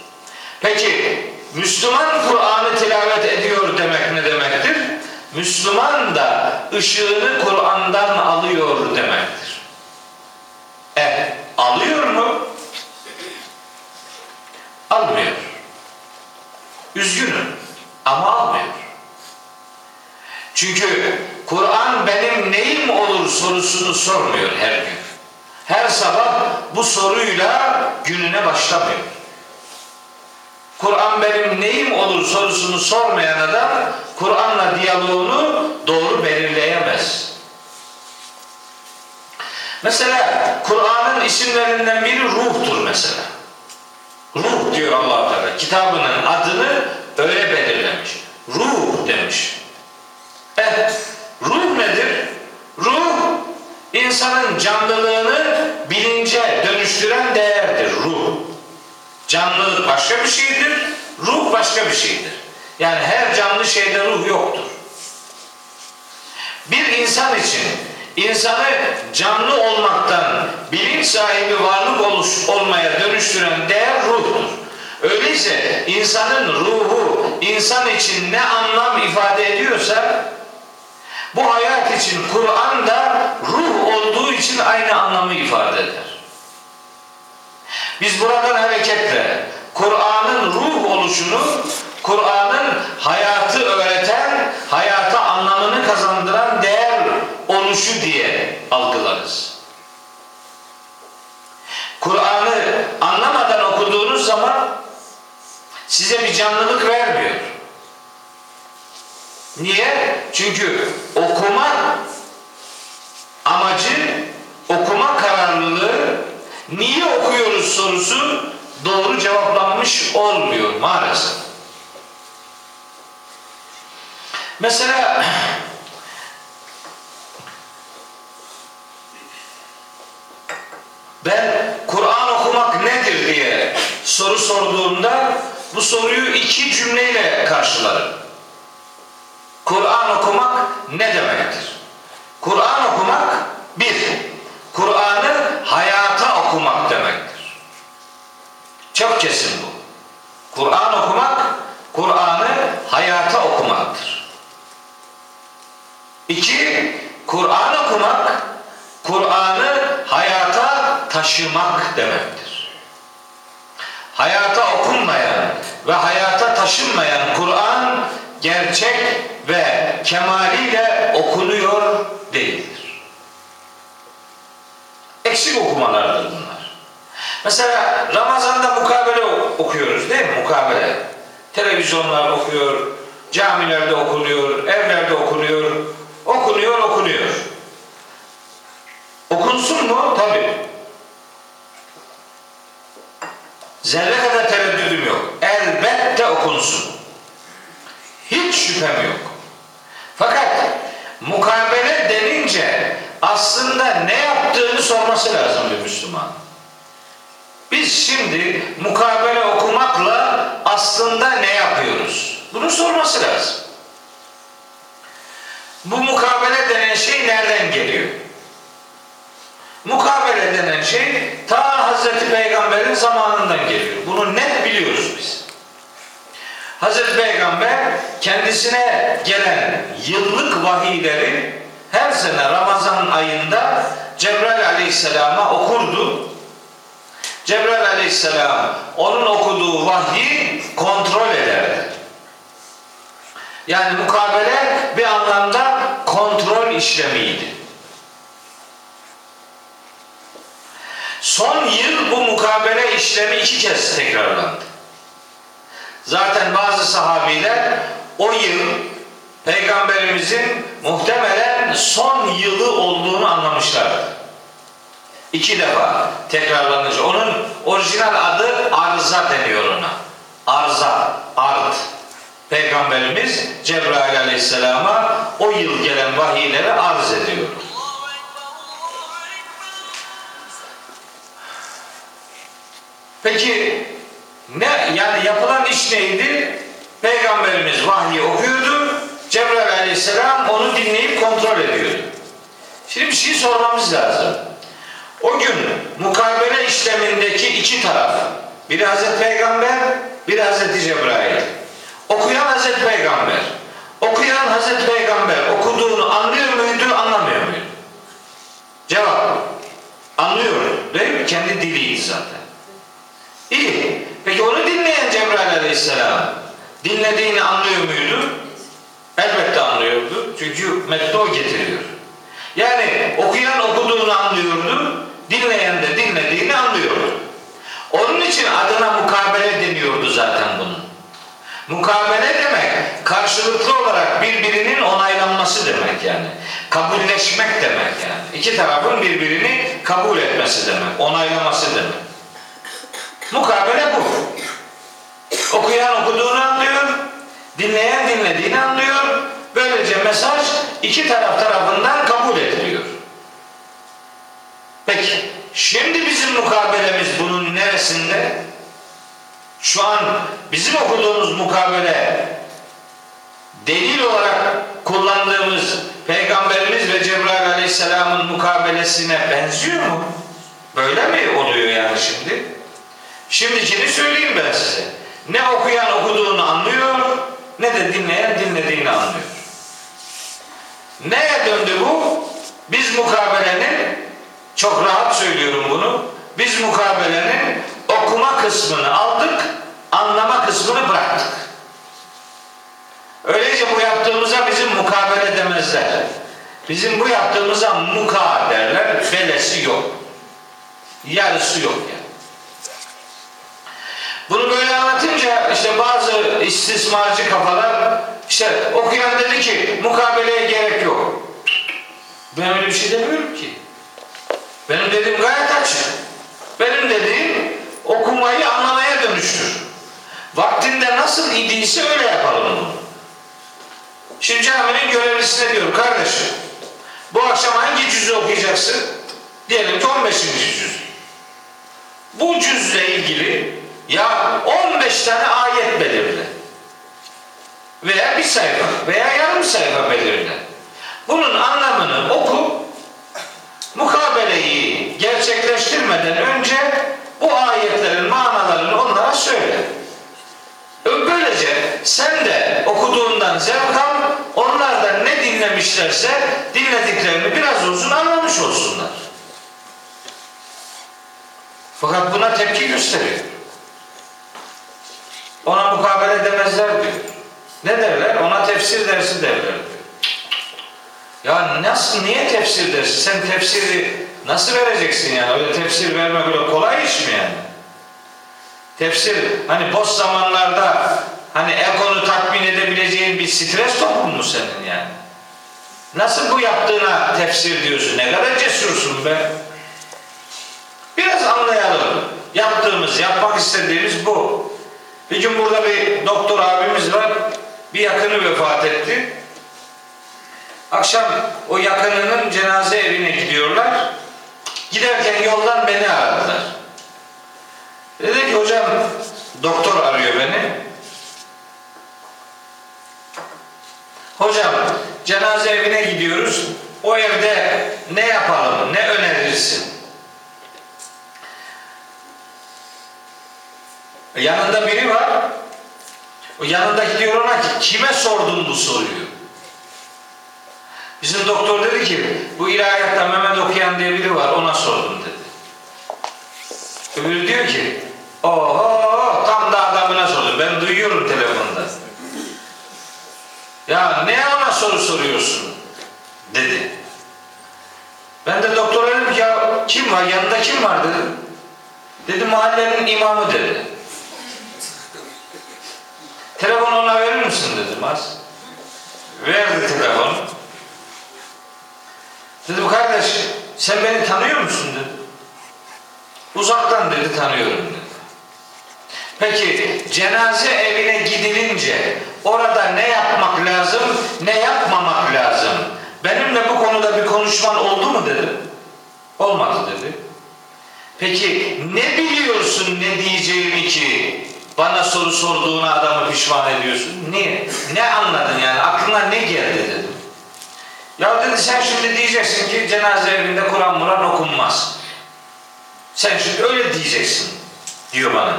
Peki, Müslüman Kur'an'ı tilavet ediyor demek ne demektir? Müslüman da ışığını Kur'an'dan alıyor demektir. E, alıyor mu? Almıyor. Üzgünüm ama almıyor. Çünkü Kur'an benim neyim olur sorusunu sormuyor her gün. Her sabah bu soruyla gününe başlamıyor. Kur'an benim neyim olur sorusunu sormayan adam Kur'an'la diyaloğunu doğru belirleyemez. Mesela Kur'an'ın isimlerinden biri ruhtur mesela. Ruh diyor allah Teala. Kitabının adını öyle belirlemiş. Ruh demiş. Eh, ruh nedir? Ruh, insanın canlılığını bilince dönüştüren değerdir ruh. Canlılık başka bir şeydir, ruh başka bir şeydir. Yani her canlı şeyde ruh yoktur. Bir insan için insanı canlı olmaktan bilinç sahibi varlık oluş, olmaya dönüştüren değer ruhtur. Öyleyse insanın ruhu insan için ne anlam ifade ediyorsa bu hayat için Kur'an da ruh olduğu için aynı anlamı ifade eder. Biz buradan hareketle Kur'an'ın ruh oluşunu, Kur'an'ın hayatı öğreten, hayata anlamını kazandıran değer oluşu diye algılarız. Kur'an'ı anlamadan okuduğunuz zaman size bir canlılık vermiyor. Niye? Çünkü okuma amacı, okuma niye okuyoruz sorusu doğru cevaplanmış olmuyor maalesef. Mesela ben Kur'an okumak nedir diye soru sorduğumda bu soruyu iki cümleyle karşılarım. Kur'an okumak ne demektir? Kur'an okumak bir, Kur'an'ı hayata okumak demektir. Çok kesin bu. Kur'an okumak, Kur'an'ı hayata okumaktır. İki, Kur'an okumak, Kur'an'ı hayata taşımak demektir. Hayata okunmayan ve hayata taşınmayan Kur'an gerçek ve kemaliyle okunuyor değildir. Eksik okumalardır bunlar. Mesela Ramazan'da mukabele okuyoruz değil mi? Mukabele. Televizyonlar okuyor, camilerde okunuyor, evlerde okunuyor, okunuyor, okunuyor. Okunsun mu? Tabii. Zerre kadar tereddüdüm yok. Elbette okunsun. Hiç şüphem yok. Fakat mukabele aslında ne yaptığını sorması lazım bir Müslüman. Biz şimdi mukabele okumakla aslında ne yapıyoruz? Bunu sorması lazım. Bu mukabele denen şey nereden geliyor? Mukabele denen şey ta Hazreti Peygamber'in zamanından geliyor. Bunu net biliyoruz biz. Hazreti Peygamber kendisine gelen yıllık vahiyleri her sene Ramazan ayında Cebrail Aleyhisselam'a okurdu. Cebrail Aleyhisselam onun okuduğu vahyi kontrol ederdi. Yani mukabele bir anlamda kontrol işlemiydi. Son yıl bu mukabele işlemi iki kez tekrarlandı. Zaten bazı sahabiler o yıl Peygamberimizin muhtemelen son yılı olduğunu anlamışlardı. İki defa tekrarlanınca. Onun orijinal adı arza deniyor ona. Arza, art. Peygamberimiz Cebrail aleyhisselama o yıl gelen vahiyleri arz ediyor. Peki ne yani yapılan iş neydi? Peygamberimiz vahyi okuyordu. Cebrail aleyhisselam onu dinleyip kontrol ediyordu. Şimdi bir şey sormamız lazım. O gün mukabele işlemindeki iki taraf. Biri Hazreti Peygamber, biri Hazreti Cebrail. Okuyan Hazreti Peygamber. Okuyan Hazreti Peygamber okuduğunu anlıyor muydu, anlamıyor muydu? Cevap. Anlıyor. Değil mi? Kendi diliydi zaten. İyi. Peki onu dinleyen Cebrail aleyhisselam dinlediğini anlıyor muydu? Elbette anlıyordu. Çünkü metni o getiriyor. Yani okuyan okuduğunu anlıyordu. Dinleyen de dinlediğini anlıyordu. Onun için adına mukabele deniyordu zaten bunun. Mukabele demek karşılıklı olarak birbirinin onaylanması demek yani. Kabulleşmek demek yani. İki tarafın birbirini kabul etmesi demek, onaylaması demek. Mukabele bu. Okuyan okuduğunu anlıyor, dinleyen dinlediğini anlıyor. Böylece mesaj iki taraf tarafından kabul ediliyor. Peki, şimdi bizim mukabelemiz bunun neresinde? Şu an bizim okuduğumuz mukabele delil olarak kullandığımız Peygamberimiz ve Cebrail Aleyhisselam'ın mukabelesine benziyor mu? Böyle mi oluyor yani şimdi? Şimdikini söyleyeyim ben size. Ne okuyan okuduğunu anlıyor, ne de dinleyen dinlediğini anlıyor. Neye döndü bu? Biz mukabelenin, çok rahat söylüyorum bunu, biz mukabelenin okuma kısmını aldık, anlama kısmını bıraktık. Öyleyse bu yaptığımıza bizim mukabele demezler. Bizim bu yaptığımıza muka derler, belesi yok. Yarısı yok yani. Bunu böyle anlatınca işte bazı istismarcı kafalar işte okuyan dedi ki mukabeleye gerek yok. Ben öyle bir şey demiyorum ki. Benim dediğim gayet açık. Benim dediğim okumayı anlamaya dönüştür. Vaktinde nasıl idiyse öyle yapalım bunu. Şimdi caminin görevlisine diyorum kardeşim bu akşam hangi cüzü okuyacaksın? Diyelim ki 15. cüz. Bu cüzle ilgili ya 15 tane ayet belirle. Veya bir sayfa veya yarım sayfa belirle. Bunun anlamını oku. Mukabeleyi gerçekleştirmeden önce bu ayetlerin manalarını onlara söyle. Böylece sen de okuduğundan zevk al, onlar da ne dinlemişlerse dinlediklerini biraz olsun anlamış olsunlar. Fakat buna tepki gösteriyor. Ona mukabele demezler diyor. Ne derler? Ona tefsir dersi derler diyor. Ya nasıl, niye tefsir dersi? Sen tefsiri nasıl vereceksin yani? Öyle tefsir verme böyle kolay iş mi yani? Tefsir hani boş zamanlarda hani egonu tatmin edebileceğin bir stres topun mu senin yani? Nasıl bu yaptığına tefsir diyorsun? Ne kadar cesursun be? Biraz anlayalım. Yaptığımız, yapmak istediğimiz bu. Bir gün burada bir doktor abimiz var. Bir yakını vefat etti. Akşam o yakınının cenaze evine gidiyorlar. Giderken yoldan beni aradılar. Dedi ki hocam doktor arıyor beni. Hocam cenaze evine gidiyoruz. O evde ne yapalım, ne önerirsin? Yanında biri var. O yanındaki diyor ona ki kime sordun bu soruyu? Bizim doktor dedi ki bu ilahiyatta Mehmet okuyan diye biri var ona sordum dedi. Öbürü diyor ki oho tam da adamına sordum. Ben duyuyorum telefonda. Ya ne ona soru soruyorsun? Dedi. Ben de doktora dedim ki ya kim var yanında kim var dedim. Dedi mahallenin imamı dedi. Telefonu ona verir misin dedim az. Verdi telefonu. Dedim kardeş sen beni tanıyor musun dedi. Uzaktan dedi tanıyorum dedi. Peki cenaze evine gidilince orada ne yapmak lazım, ne yapmamak lazım? Benimle bu konuda bir konuşman oldu mu dedim. Olmadı dedi. Peki ne biliyorsun ne diyeceğimi ki bana soru sorduğuna adamı pişman ediyorsun? Niye? Ne anladın yani? Aklına ne geldi dedim. Ya dedi sen şimdi diyeceksin ki cenaze evinde Kur'an Muran okunmaz. Sen şimdi öyle diyeceksin diyor bana.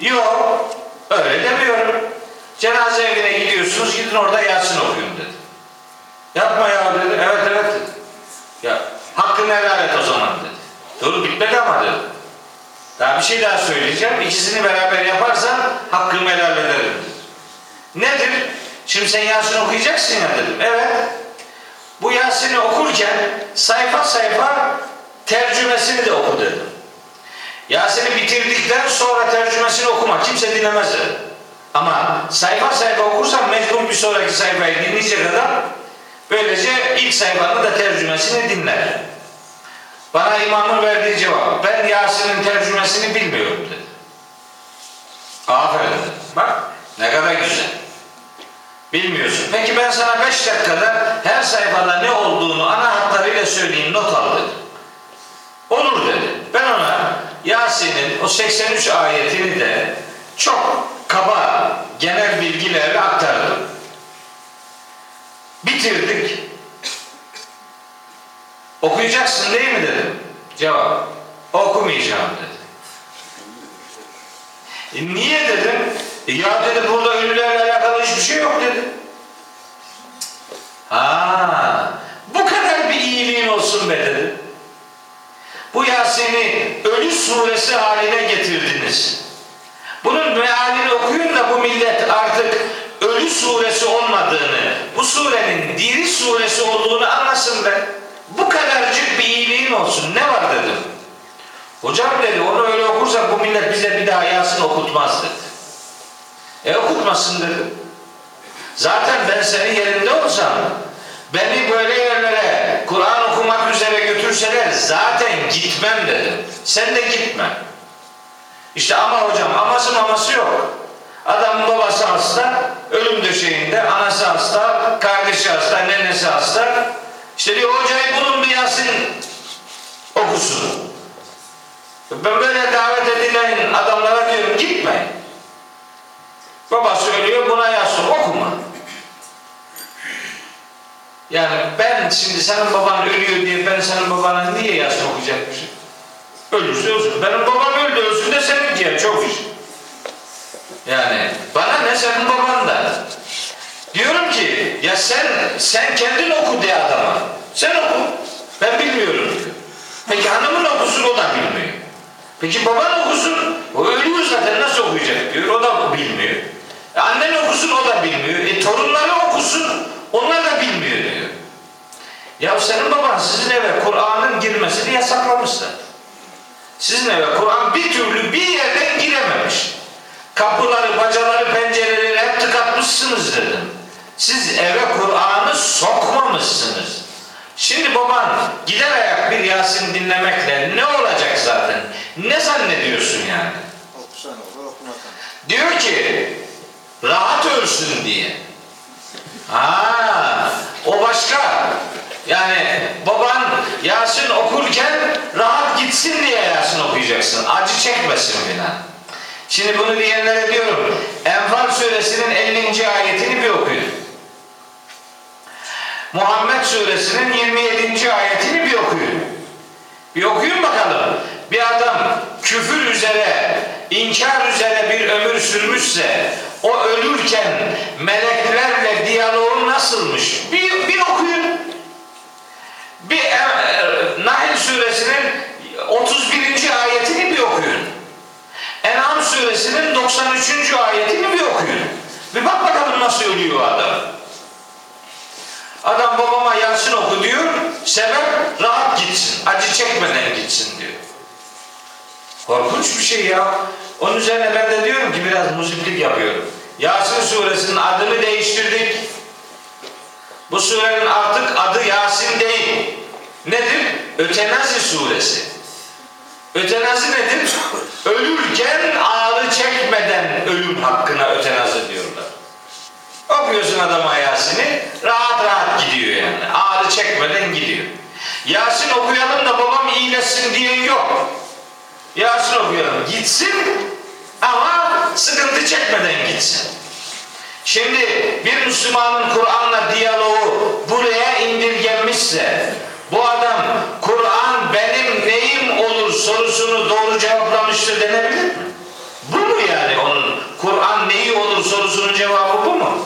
Yok öyle demiyorum. Cenaze evine gidiyorsunuz gidin orada Yasin okuyun dedi. Yapma ya dedi. Evet evet. Ya hakkını helal et o zaman dedi. Dur bitmedi ama dedi. Daha bir şey daha söyleyeceğim. İkisini beraber yaparsan hakkımı helal ederim. Nedir? Şimdi sen Yasin okuyacaksın ya dedim. Evet. Bu Yasin'i okurken sayfa sayfa tercümesini de oku dedim. Yasin'i bitirdikten sonra tercümesini okuma. Kimse dinlemez dedi. Ama sayfa sayfa okursan mecbur bir sonraki sayfayı dinleyecek adam böylece ilk sayfanın da tercümesini dinler. Bana imamın verdiği cevap ben Yasin'in tercümesini bilmiyorum dedi. Aferin dedim. Bak ne kadar güzel. Bilmiyorsun. Peki ben sana 5 dakikada her sayfada ne olduğunu ana hatlarıyla söyleyeyim not al dedim. Olur dedi. Ben ona Yasin'in o 83 ayetini de çok kaba genel bilgilerle aktardım. Bitirdik. Okuyacaksın değil mi dedim. Cevap. Okumayacağım dedi. E niye dedim? E ya dedi burada ölülerle alakalı hiçbir şey yok dedi. Ha, bu kadar bir iyiliğin olsun be dedim. Bu Yasin'i ölü suresi haline getirdiniz. Bunun mealini okuyun da bu millet artık ölü suresi olmadığını, bu surenin diri suresi olduğunu anlasın be. Bu kadarcık bir iyiliğin olsun. Ne var dedim. Hocam dedi onu öyle okursak bu millet bize bir daha Yasin okutmaz dedi. E okutmasın dedim. Zaten ben senin yerinde olsam beni böyle yerlere Kur'an okumak üzere götürseler zaten gitmem dedim. Sen de gitme. İşte ama hocam aması maması yok. Adamın babası hasta, ölüm döşeğinde, anası hasta, kardeşi hasta, nenesi hasta. İşte diyor hocayı bulun bir Yasin okusun. Ben böyle davet edilen adamlara diyorum gitmeyin. Baba söylüyor buna Yasin okuma. Yani ben şimdi senin baban ölüyor diye ben senin babana niye Yasin okuyacakmışım? Ölürse ölsün. Benim babam öldü ölsün de senin diye çok iş. Yani bana ne senin baban da. Diyorum ya sen sen kendin oku diye adama. Sen oku. Ben bilmiyorum diyor. Peki hanımın okusun o da bilmiyor. Peki baban okusun. O ölüyor zaten nasıl okuyacak diyor. O da bilmiyor. E annen okusun o da bilmiyor. E torunları okusun onlar da bilmiyor diyor. Ya senin baban sizin eve Kur'an'ın girmesini yasaklamışsa. Sizin eve Kur'an bir türlü bir yerden girememiş. Kapıları, bacaları, pencereleri hep tıkatmışsınız dedim. Siz eve Kur'an'ı sokmamışsınız. Şimdi baban gider ayak bir Yasin dinlemekle ne olacak zaten? Ne zannediyorsun yani? Okusan olur okumasan. Diyor ki rahat ölsün diye. Ha, o başka. Yani baban Yasin okurken rahat gitsin diye Yasin okuyacaksın. Acı çekmesin filan. Şimdi bunu diyenlere diyorum. Enfal suresinin 50. ayetini bir okuyun. Muhammed suresinin 27. ayetini bir okuyun. Bir okuyun bakalım. Bir adam küfür üzere, inkar üzere bir ömür sürmüşse o ölürken meleklerle diyaloğu nasılmış? Bir, bir okuyun. Bir e, Nahl suresinin 31. ayetini bir okuyun. En'am suresinin 93. ayetini bir okuyun. Bir bak bakalım nasıl ölüyor adam. Adam babama Yasin oku diyor. Sebep rahat gitsin. Acı çekmeden gitsin diyor. Korkunç bir şey ya. Onun üzerine ben de diyorum ki biraz muziplik yapıyorum. Yasin suresinin adını değiştirdik. Bu surenin artık adı Yasin değil. Nedir? Ötenazi suresi. Ötenazi nedir? [LAUGHS] Ölürken ağrı çekmeden ölüm hakkına ötenazi diyorlar. Okuyorsun adama Yasin'i, rahat rahat gidiyor yani. Ağrı çekmeden gidiyor. Yasin okuyalım da babam iyileşsin diye yok. Yasin okuyalım, gitsin ama sıkıntı çekmeden gitsin. Şimdi bir Müslümanın Kur'an'la diyaloğu buraya indirgenmişse, bu adam Kur'an benim neyim olur sorusunu doğru cevaplamıştır denebilir mi? Bu mu yani onun Kur'an neyi olur sorusunun cevabı bu mu?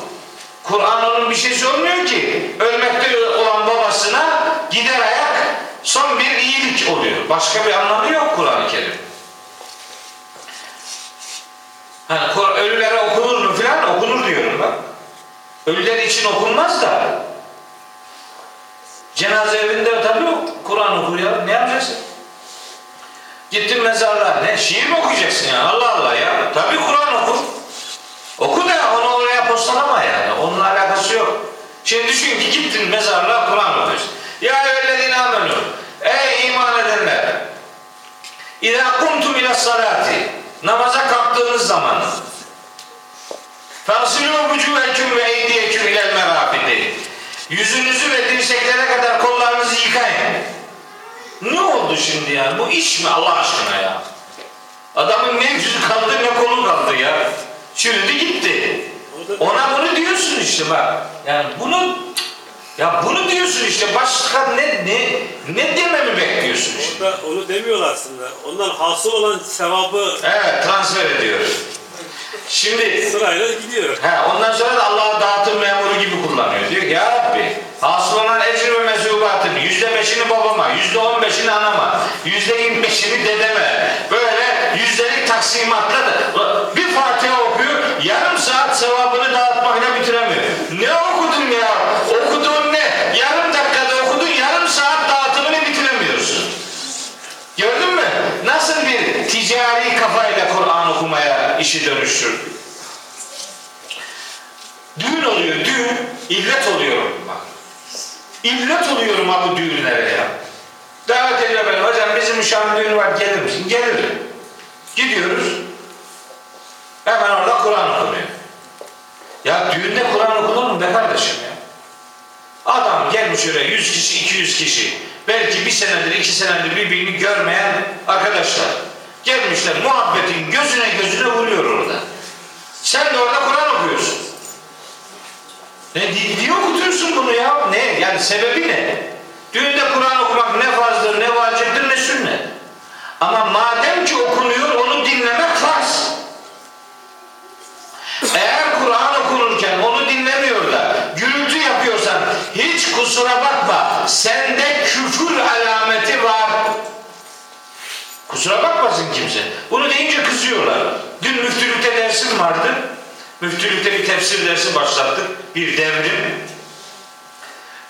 Kur'an onun bir şeysi olmuyor ki. Ölmekte olan babasına gider ayak son bir iyilik oluyor. Başka bir anlamı yok Kur'an-ı Kerim. Hani Kur- ölülere okunur mu filan okunur diyorum bak. Ölüler için okunmaz da. Cenaze evinde tabii Kur'an okur ya. Ne yapacaksın? Gittin mezarlığa. Ne şiir mi okuyacaksın ya? Allah Allah ya. Tabii Kur'an oku. Oku da postalama yani. Onunla alakası yok. Şimdi düşün ki gittin mezarlığa Kur'an okuyorsun. Ya eyyühellezine amenü. Ey iman edenler. İzâ kumtum ila salati. Namaza kalktığınız zaman. Fasilu vucuheküm ve eydiyeküm ilel merafidi. Yüzünüzü ve dirseklere kadar kollarınızı yıkayın. Ne oldu şimdi yani? Bu iş mi Allah aşkına ya? Adamın ne yüzü kaldı ne kolu kaldı ya. Çürüdü gitti. Ona bunu diyorsun işte bak. Yani bunu ya bunu diyorsun işte başka ne ne ne dememi bekliyorsun işte. Orada onu demiyorlar aslında. Ondan hasıl olan sevabı Evet transfer ediyoruz. Şimdi sırayla gidiyor. He, ondan sonra da Allah'ı dağıtım memuru gibi kullanıyor. Diyor ki ya Rabbi hasıl olan ecr ve mesubatın yüzde beşini babama, yüzde on beşini anama, yüzde yirmi beşini dedeme. Böyle yüzdelik taksimatla da bir Fatiha saat sevabını dağıtmakla bitiremiyor. Ne okudun ya? Okuduğun ne? Yarım dakikada okudun, yarım saat dağıtımını bitiremiyorsun. Gördün mü? Nasıl bir ticari kafayla Kur'an okumaya işi dönüştürdü? Düğün oluyor, düğün. illet oluyorum bak. İllet oluyorum ha bu düğünlere ya. Davet ediyor beni, hocam bizim uşağın düğünü var gelir misin? Gelirim. Gidiyoruz. Hemen orada Kur'an okunuyor. Ya düğünde Kur'an okunur mu be kardeşim ya? Adam gelmiş oraya 100 kişi, 200 kişi. Belki bir senedir, iki senedir birbirini görmeyen arkadaşlar. Gelmişler muhabbetin gözüne gözüne vuruyor orada. Sen de orada Kur'an okuyorsun. Ne di- diye okutuyorsun bunu ya? Ne? Yani sebebi ne? Düğünde Kur'an okumak ne farzdır, ne vaciptir, ne sünnet. Ama madem ki okunuyor onu dinlemek farz. Eğer Kur'an okunurken onu dinlemiyor da gürültü yapıyorsan hiç kusura bakma sende küfür alameti var. Kusura bakmasın kimse. Bunu deyince kızıyorlar. Dün müftülükte dersim vardı. Müftülükte bir tefsir dersi başlattık. Bir devrim.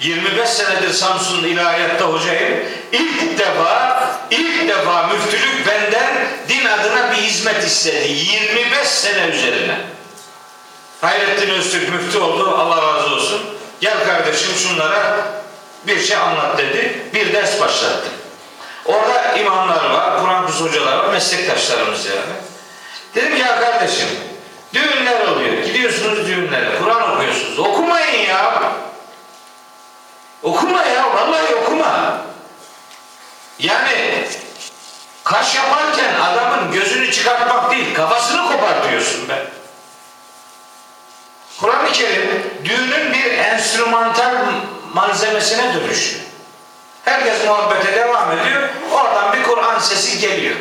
25 senedir Samsun'da ilahiyatta hocayım. İlk defa, ilk defa müftülük benden din adına bir hizmet istedi. 25 sene üzerine. Hayrettin Öztürk müftü oldu. Allah razı olsun. Gel kardeşim şunlara bir şey anlat dedi. Bir ders başlattı. Orada imamlar var, Kur'an kursu hocalar var, meslektaşlarımız yani. Dedim ya kardeşim, düğünler oluyor. Gidiyorsunuz düğünlere, Kur'an okuyorsunuz. Okumayın ya. Okuma ya, vallahi okuma. Yani kaş yaparken adamın gözünü çıkartmak değil, kafasını kopar diyorsun be. Kur'an-ı Kerim düğünün bir enstrümantal malzemesine dönüşüyor. Herkes muhabbete devam ediyor. Oradan bir Kur'an sesi geliyor.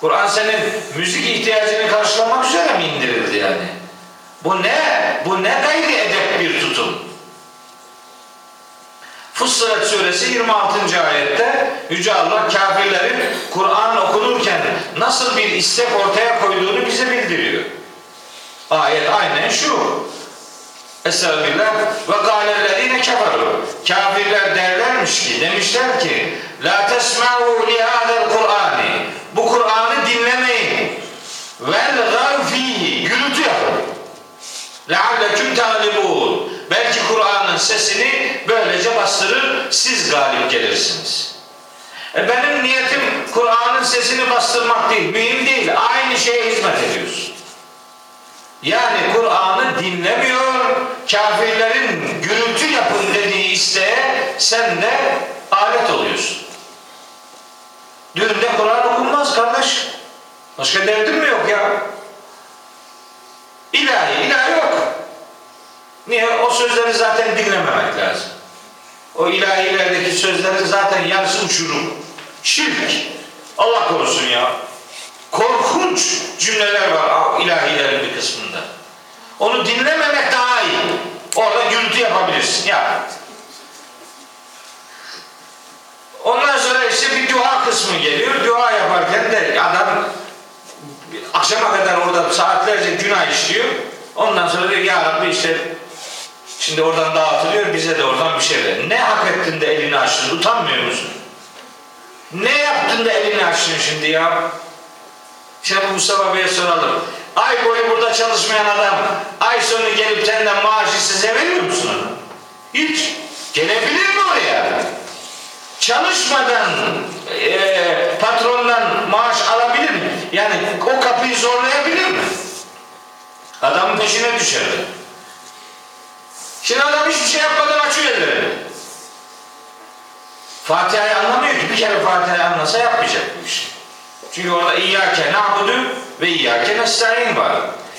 Kur'an senin müzik ihtiyacını karşılamak üzere mi indirildi yani? Bu ne? Bu ne gayri edep bir tutum? Fussilet suresi 26. ayette Yüce Allah kafirlerin Kur'an okunurken nasıl bir istek ortaya koyduğunu bize bildiriyor. Ayet aynen şu. Estağfirullah. Ve gâlellezîne keferu. Kafirler derlermiş ki, demişler ki La tesma'u li hâzel Kur'ani. Bu Kur'an'ı dinlemeyin. Vel gav fihi. Gürültü yapın. Lealleküm tâlibûn. Belki Kur'an'ın sesini böylece bastırır, siz galip gelirsiniz. E benim niyetim Kur'an'ın sesini bastırmak değil, mühim değil. Aynı şeye hizmet ediyorsun. Yani Kur'an'ı dinlemiyor, kafirlerin gürültü yapın dediği isteğe sen de alet oluyorsun. Düğünde Kur'an okunmaz kardeş. Başka derdin mi yok ya? İlahi, ilahi yok. Niye? O sözleri zaten dinlememek lazım. O ilahilerdeki sözlerin zaten yarısı uçurum. Şirk. Allah korusun ya. Korkunç cümleler var ilahilerin bir kısmında. Onu dinlememek daha iyi. Orada gürültü yapabilirsin. Ya. Ondan sonra işte bir dua kısmı geliyor. Dua yaparken de adam akşama kadar orada saatlerce günah işliyor. Ondan sonra diyor ya Rabbi işte şimdi oradan dağıtılıyor bize de oradan bir şey ver. Ne hak ettin de elini açtın? Utanmıyor musun? Ne yaptın da elini açtın şimdi ya? Bu Mustafa Bey'e soralım. Ay boyu burada çalışmayan adam ay sonu gelip senden maaşı size veriyor musun ona? Hiç. Gelebilir mi oraya? Çalışmadan eee, patrondan maaş alabilir mi? Yani o kapıyı zorlayabilir mi? Adamın peşine düşer. Şimdi adam hiçbir şey yapmadan açıyor ellerini. Fatiha'yı anlamıyor ki. Bir kere Fatiha'yı anlasa yapmayacak bu işi. Çünkü orada İyyâke na'budu ve İyyâke nestaîn var.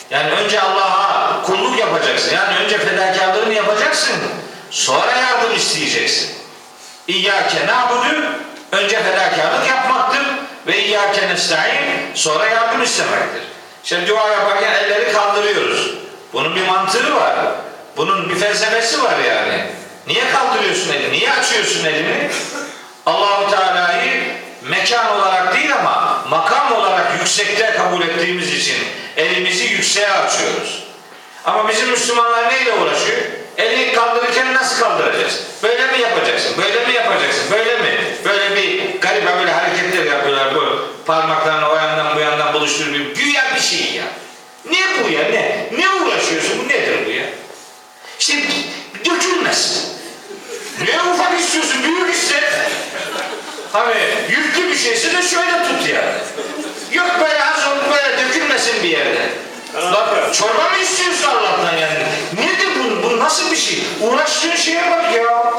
Yani önce Allah'a kulluk yapacaksın. Yani önce fedakarlığını yapacaksın. Sonra yardım isteyeceksin. İyyâke na'budu önce fedakarlık yapmaktır ve İyyâke nestaîn sonra yardım istemektir. İşte dua yaparken elleri kaldırıyoruz. Bunun bir mantığı var. Bunun bir felsefesi var yani. Niye kaldırıyorsun elini? Niye açıyorsun elini? Allahu Teala'yı mekan olarak değil ama makam olarak yüksekte kabul ettiğimiz için elimizi yükseğe açıyoruz. Ama bizim Müslümanlar neyle uğraşıyor? Eli kaldırırken nasıl kaldıracağız? Böyle mi yapacaksın? Böyle mi yapacaksın? Böyle mi? Böyle bir garip böyle hareketler yapıyorlar bu parmaklarını o yandan bu yandan buluşturuyor. Güya bir şey ya. Ne bu ya? Ne? Ne uğraşıyorsun? Bu nedir bu ya? İşte dökülmesin. Ne ufak istiyorsun? Büyük iste. Hani yüklü bir şeyse de şöyle tut yani. Yok böyle az olup böyle dökülmesin bir yerde. Bak çorba mı istiyorsun Allah'tan yani? Nedir bu? Bu nasıl bir şey? Uğraştığın şeye bak ya.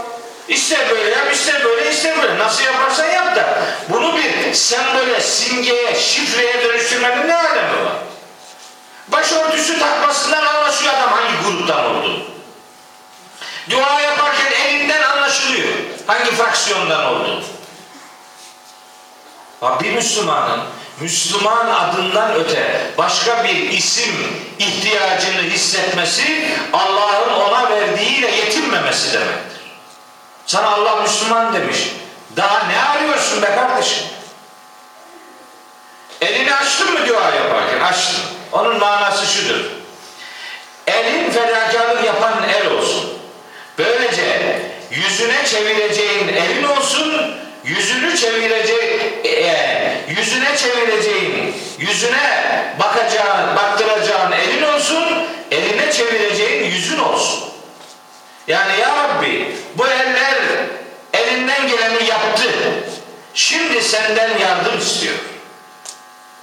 İster böyle yap, ister böyle, ister böyle. Nasıl yaparsan yap da bunu bir sembole, simgeye, şifreye dönüştürmenin ne alemi var? Başörtüsü takmasından anlaşılıyor adam hangi gruptan olduğunu. Dua yaparken elinden anlaşılıyor hangi fraksiyondan olduğunu. Bir Müslümanın Müslüman adından öte başka bir isim ihtiyacını hissetmesi Allah'ın ona verdiğiyle yetinmemesi demektir. Sana Allah Müslüman demiş. Daha ne arıyorsun be kardeşim? Elini açtın mı dua yaparken? Açtın. Onun manası şudur. Elin fedakarlık yapan el olsun. Böylece yüzüne çevireceğin elin olsun, yüzünü çevirecek, e, yüzüne çevireceğin, yüzüne bakacağın, baktıracağın elin olsun, eline çevireceğin yüzün olsun. Yani ya Rabbi bu eller elinden geleni yaptı. Şimdi senden yardım istiyor.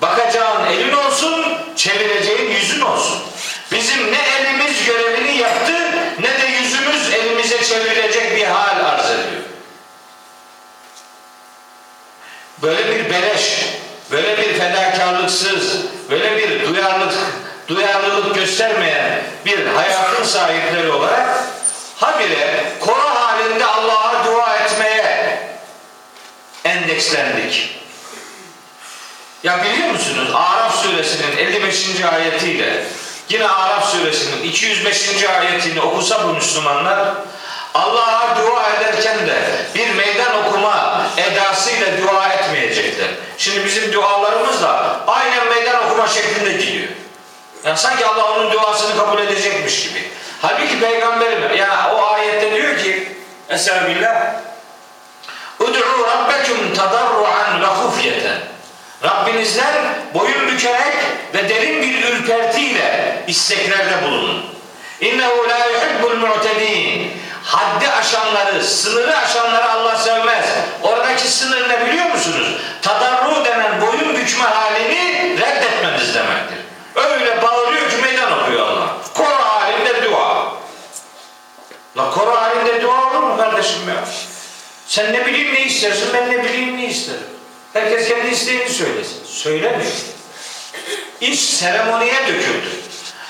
Bakacağın elin olsun, çevireceğin yüzün olsun. Bizim ne elimiz görevini yaptı, ne de yüzümüz elimize çevirecek bir hal arz ediyor. Böyle bir beleş, böyle bir fedakarlıksız, böyle bir duyarlılık, duyarlılık göstermeyen bir hayatın sahipleri olarak habire koro halinde Allah'a dua etmeye endekslendik. Ya biliyor musunuz Araf suresinin 55. ayetiyle yine Araf suresinin 205. ayetini okusa bu Müslümanlar Allah'a dua ederken de bir meydan okuma edasıyla dua etmeyecekler. Şimdi bizim dualarımız da aynen meydan okuma şeklinde gidiyor. Yani sanki Allah onun duasını kabul edecekmiş gibi. Halbuki peygamberim yani o ayette diyor ki Estağfirullah Ud'u rabbekum tadarruan ve hufyeten Rabbinizden boyun bükerek ve derin bir ürpertiyle isteklerde bulunun. İnnehu la yuhibbul mu'tedin. Haddi aşanları, sınırı aşanları Allah sevmez. Oradaki sınır ne biliyor musunuz? Tadarru denen boyun bükme halini reddetmeniz demektir. Öyle bağırıyor ki meydan okuyor Allah. Koro halinde dua. La koro halinde dua olur mu kardeşim ya? Sen ne bileyim ne istersin, ben ne bileyim ne isterim. Herkes kendi isteğini söylesin. Söylemiyor. İş seremoniye döküldü.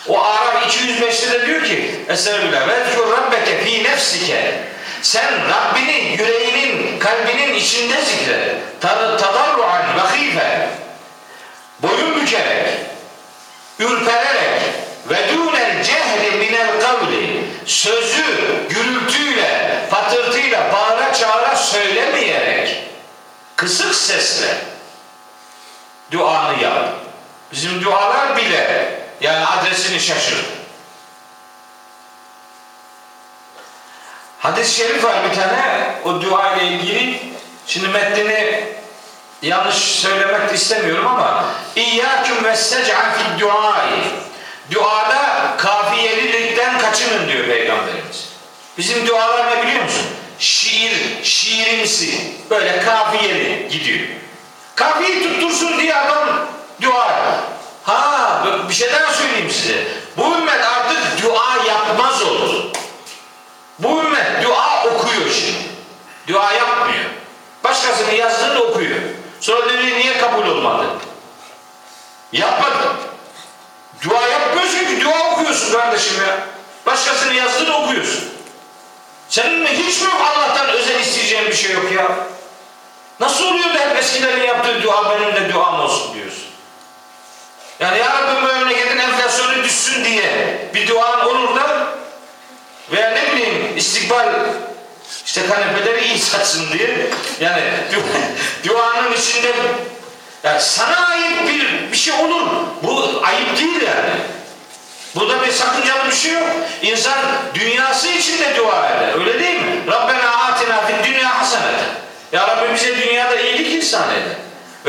O Arap 205'te de diyor ki Estağfirullah. Vezkur rabbeke fi nefsike. Sen Rabbini yüreğinin, kalbinin içinde zikret. Tad- Tadarruan ve hife. Boyun bükerek, ürpererek ve dûnel cehri minel kavli sözü gürültüyle, patırtıyla, bağıra çağıra söylemeyerek kısık sesle duanı yap. Bizim dualar bile yani adresini şaşır. Hadis-i şerif var bir tane o dua ile ilgili. Şimdi metnini yanlış söylemek istemiyorum ama İyyâküm ve sec'an fid duai. Duada kafiyelilikten kaçının diyor Peygamberimiz. Bizim dualar ne biliyor musun? Şiir, şiirimsi, böyle kafiyeli gidiyor. Kafiyeyi tuttursun diye adam dua. Ha bir şey daha söyleyeyim size. Bu ümmet artık dua yapmaz olur. Bu ümmet dua okuyor şimdi. Dua yapmıyor. Başkasının yazdığını okuyor. Sonra diyor niye kabul olmadı? Yapmadı. Dua yapmıyorsun ki dua okuyorsun kardeşim ya. Başkasının yazdığını okuyorsun. Senin mi hiç mi Allah'tan özel isteyeceğin bir şey yok ya? Nasıl oluyor da hep eskilerin yaptığı dua benim de duam olsun diyorsun? Yani ya Rabbi bu memleketin enflasyonu düşsün diye bir duan olur da veya ne bileyim istikbal işte kanepeleri iyi satsın diye yani du- [LAUGHS] duanın içinde yani sana ait bir bir şey olur. Bu ayıp değil yani. Burada bir sakıncalı bir şey yok. İnsan dünyası için de dua eder. Öyle değil mi? Rabbena atina fid dünya haseneten. Ya Rabbi bize dünyada iyilik ihsan eder.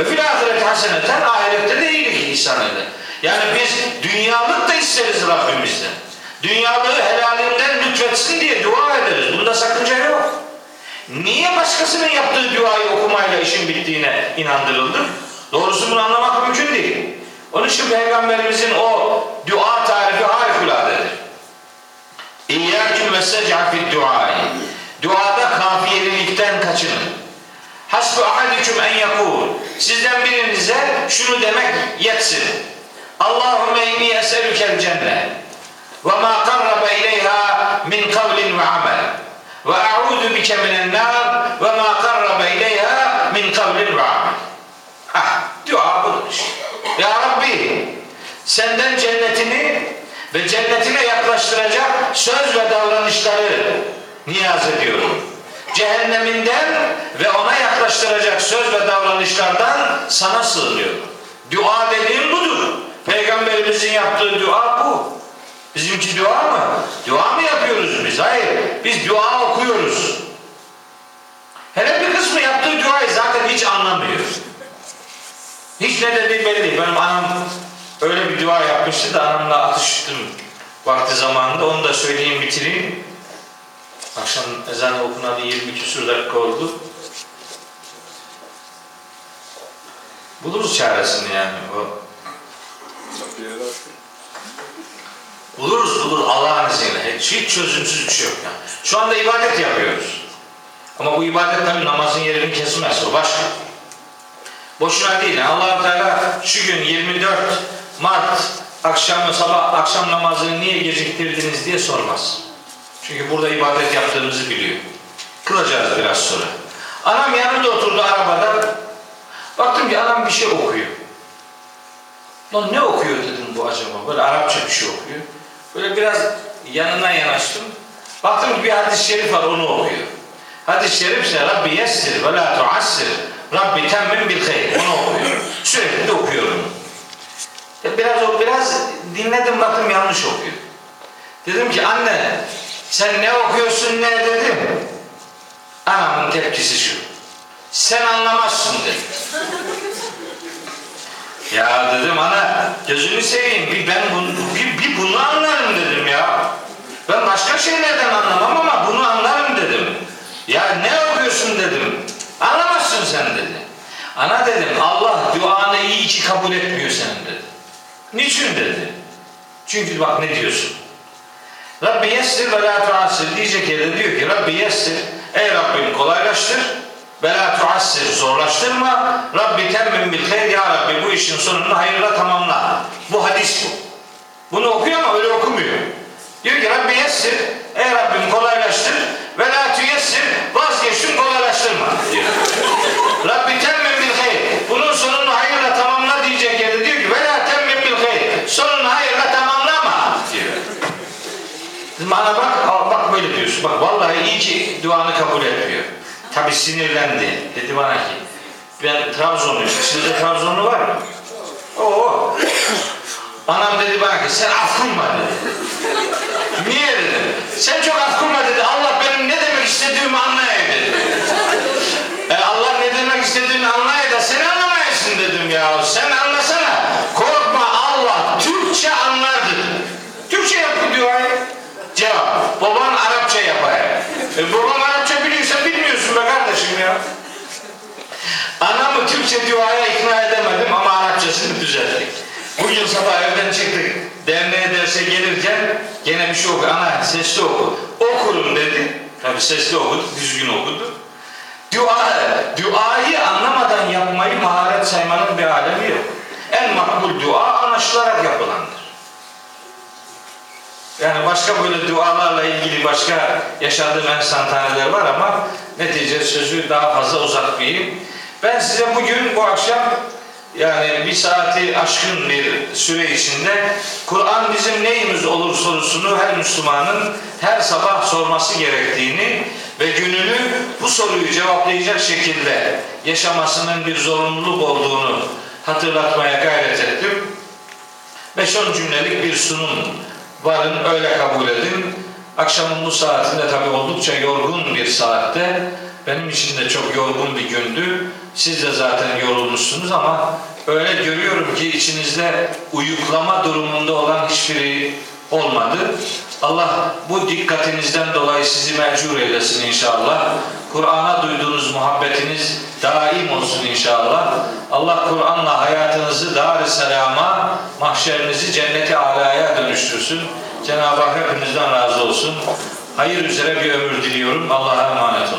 Ve fil ahireti haseneten ahirette de iyilik ihsan. Yani biz dünyalık da isteriz Rabbimizden. Dünyalığı helalinden lütfetsin diye dua ederiz. Bunda sakınca yok. Niye başkasının yaptığı duayı okumayla işin bittiğine inandırıldık? Doğrusu bunu anlamak mümkün değil. Onun için Peygamberimizin o dua tarifi harikuladedir. İyyâküm ve sec'a fid duai. Duada kafiyelilikten kaçının. Hasbu ahadüküm en yakul. Sizden birinize şunu demek yetsin. Allahümme inni eselükel cennet. Ve ma karrabe ileyha min kavlin ve amel. Ve a'udu bike minen nar ve ma karrabe ileyha min kavlin ve amel. Ah, dua budur. Ya Rabbi, senden cennetini ve cennetine yaklaştıracak söz ve davranışları niyaz ediyorum. Cehenneminden ve ona yaklaştıracak söz ve davranışlardan sana sığınıyorum. Dua dediğim budur. Peygamberimizin yaptığı dua bu. Bizimki dua mı? Dua mı yapıyoruz biz? Hayır. Biz dua okuyoruz. Hele bir kısmı yaptığı duayı zaten hiç anlamıyor. Hiç ne dediği belli değil. Benim anam öyle bir dua yapmıştı da anamla atıştım vakti zamanında. Onu da söyleyeyim bitireyim. Akşam ezanı okunalı 20 küsur dakika oldu. Buluruz çaresini yani. O Buluruz bulur Allah'ın izniyle. Hiç, hiç çözümsüz bir şey yok yani. Şu anda ibadet yapıyoruz. Ama bu ibadet tabii namazın yerini kesmez. O başka. Boşuna değil. allah Teala şu gün 24 Mart akşamı sabah akşam namazını niye geciktirdiniz diye sormaz. Çünkü burada ibadet yaptığımızı biliyor. Kılacağız biraz sonra. Anam yanımda oturdu arabada. Baktım ki anam bir şey okuyor. Lan ne okuyor dedim bu acaba? Böyle Arapça bir şey okuyor. Böyle biraz yanına yanaştım. Baktım ki bir hadis-i şerif var onu okuyor. Hadis-i şerif ise Rabbi yessir ve la tuassir. Rabbi temmim bil hayr. Onu okuyor. Sürekli de okuyorum. Ya Biraz biraz dinledim baktım yanlış okuyor. Dedim ki anne sen ne okuyorsun ne dedim. Anamın tepkisi şu. Sen anlamazsın dedi. Ya dedim ana gözünü seveyim bir ben bunu, bir, bir bunu anlarım dedim ya. Ben başka şeylerden anlamam ama bunu anlarım dedim. Ya ne okuyorsun dedim. Anlamazsın sen dedi. Ana dedim Allah duanı iyi ki kabul etmiyor senin dedi. Niçin dedi. Çünkü bak ne diyorsun. Rabbi yessir ve la tuassir diyecek yerde diyor ki Rabbi yessir ey Rabbim kolaylaştır ve la tuassir zorlaştırma Rabbi temmim bil hayr ya Rabbi bu işin sonunu hayırla tamamla. Bu hadis bu. Bunu okuyor ama öyle okumuyor. Diyor ki Rabbi yessir ey Rabbim kolaylaştır ve la tüyessir vazgeçtim kolaylaştırma diyor. Rabbi temmim bil hayr bunun sonunu hayırla tamamla diyecek yerde diyor ki ve la temmim bil hayr sonunu hayırla tamamlama diyor. Bana bak, al bak böyle diyorsun. Bak vallahi iyi ki duanı kabul etmiyor. Tabi sinirlendi. Dedi bana ki ben Trabzonluyum. Sizde Trabzonlu var mı? Oo. [COUGHS] Anam dedi bana ki sen afkunma dedi. [LAUGHS] Niye dedim. Sen çok afkunma dedi. Allah benim ne demek istediğimi anlayayım dedi. E Allah ne demek istediğini anlayayım da seni E babam Arapça biliyorsa bilmiyorsun be kardeşim ya. Duaya ikna edemedim ama Arapçasını düzelttik. Bugün sabah evden çıktık. Derneğe derse gelirken gene bir şey oku. Ana sesli oku. Okurum dedi. Tabi sesli okudu, düzgün okudu. Dua, duayı anlamadan yapmayı maharet saymanın bir alemi yok. En makbul dua anlaşılarak yapılandır. Yani başka böyle dualarla ilgili başka yaşadığım enstantaneler var ama netice sözü daha fazla uzatmayayım. Ben size bugün bu akşam yani bir saati aşkın bir süre içinde Kur'an bizim neyimiz olur sorusunu her Müslümanın her sabah sorması gerektiğini ve gününü bu soruyu cevaplayacak şekilde yaşamasının bir zorunluluk olduğunu hatırlatmaya gayret ettim. 5-10 cümlelik bir sunum varın öyle kabul edin. Akşamın bu saatinde tabii oldukça yorgun bir saatte. Benim için de çok yorgun bir gündü. Siz de zaten yorulmuşsunuz ama öyle görüyorum ki içinizde uyuklama durumunda olan hiçbiri olmadı. Allah bu dikkatinizden dolayı sizi mecbur eylesin inşallah. Kur'an'a duyduğunuz muhabbetiniz daim olsun inşallah. Allah Kur'an'la hayatınızı dar-ı selama, mahşerinizi cenneti alaya dönüştürsün. Cenab-ı Hak hepinizden razı olsun. Hayır üzere bir ömür diliyorum. Allah'a emanet olun.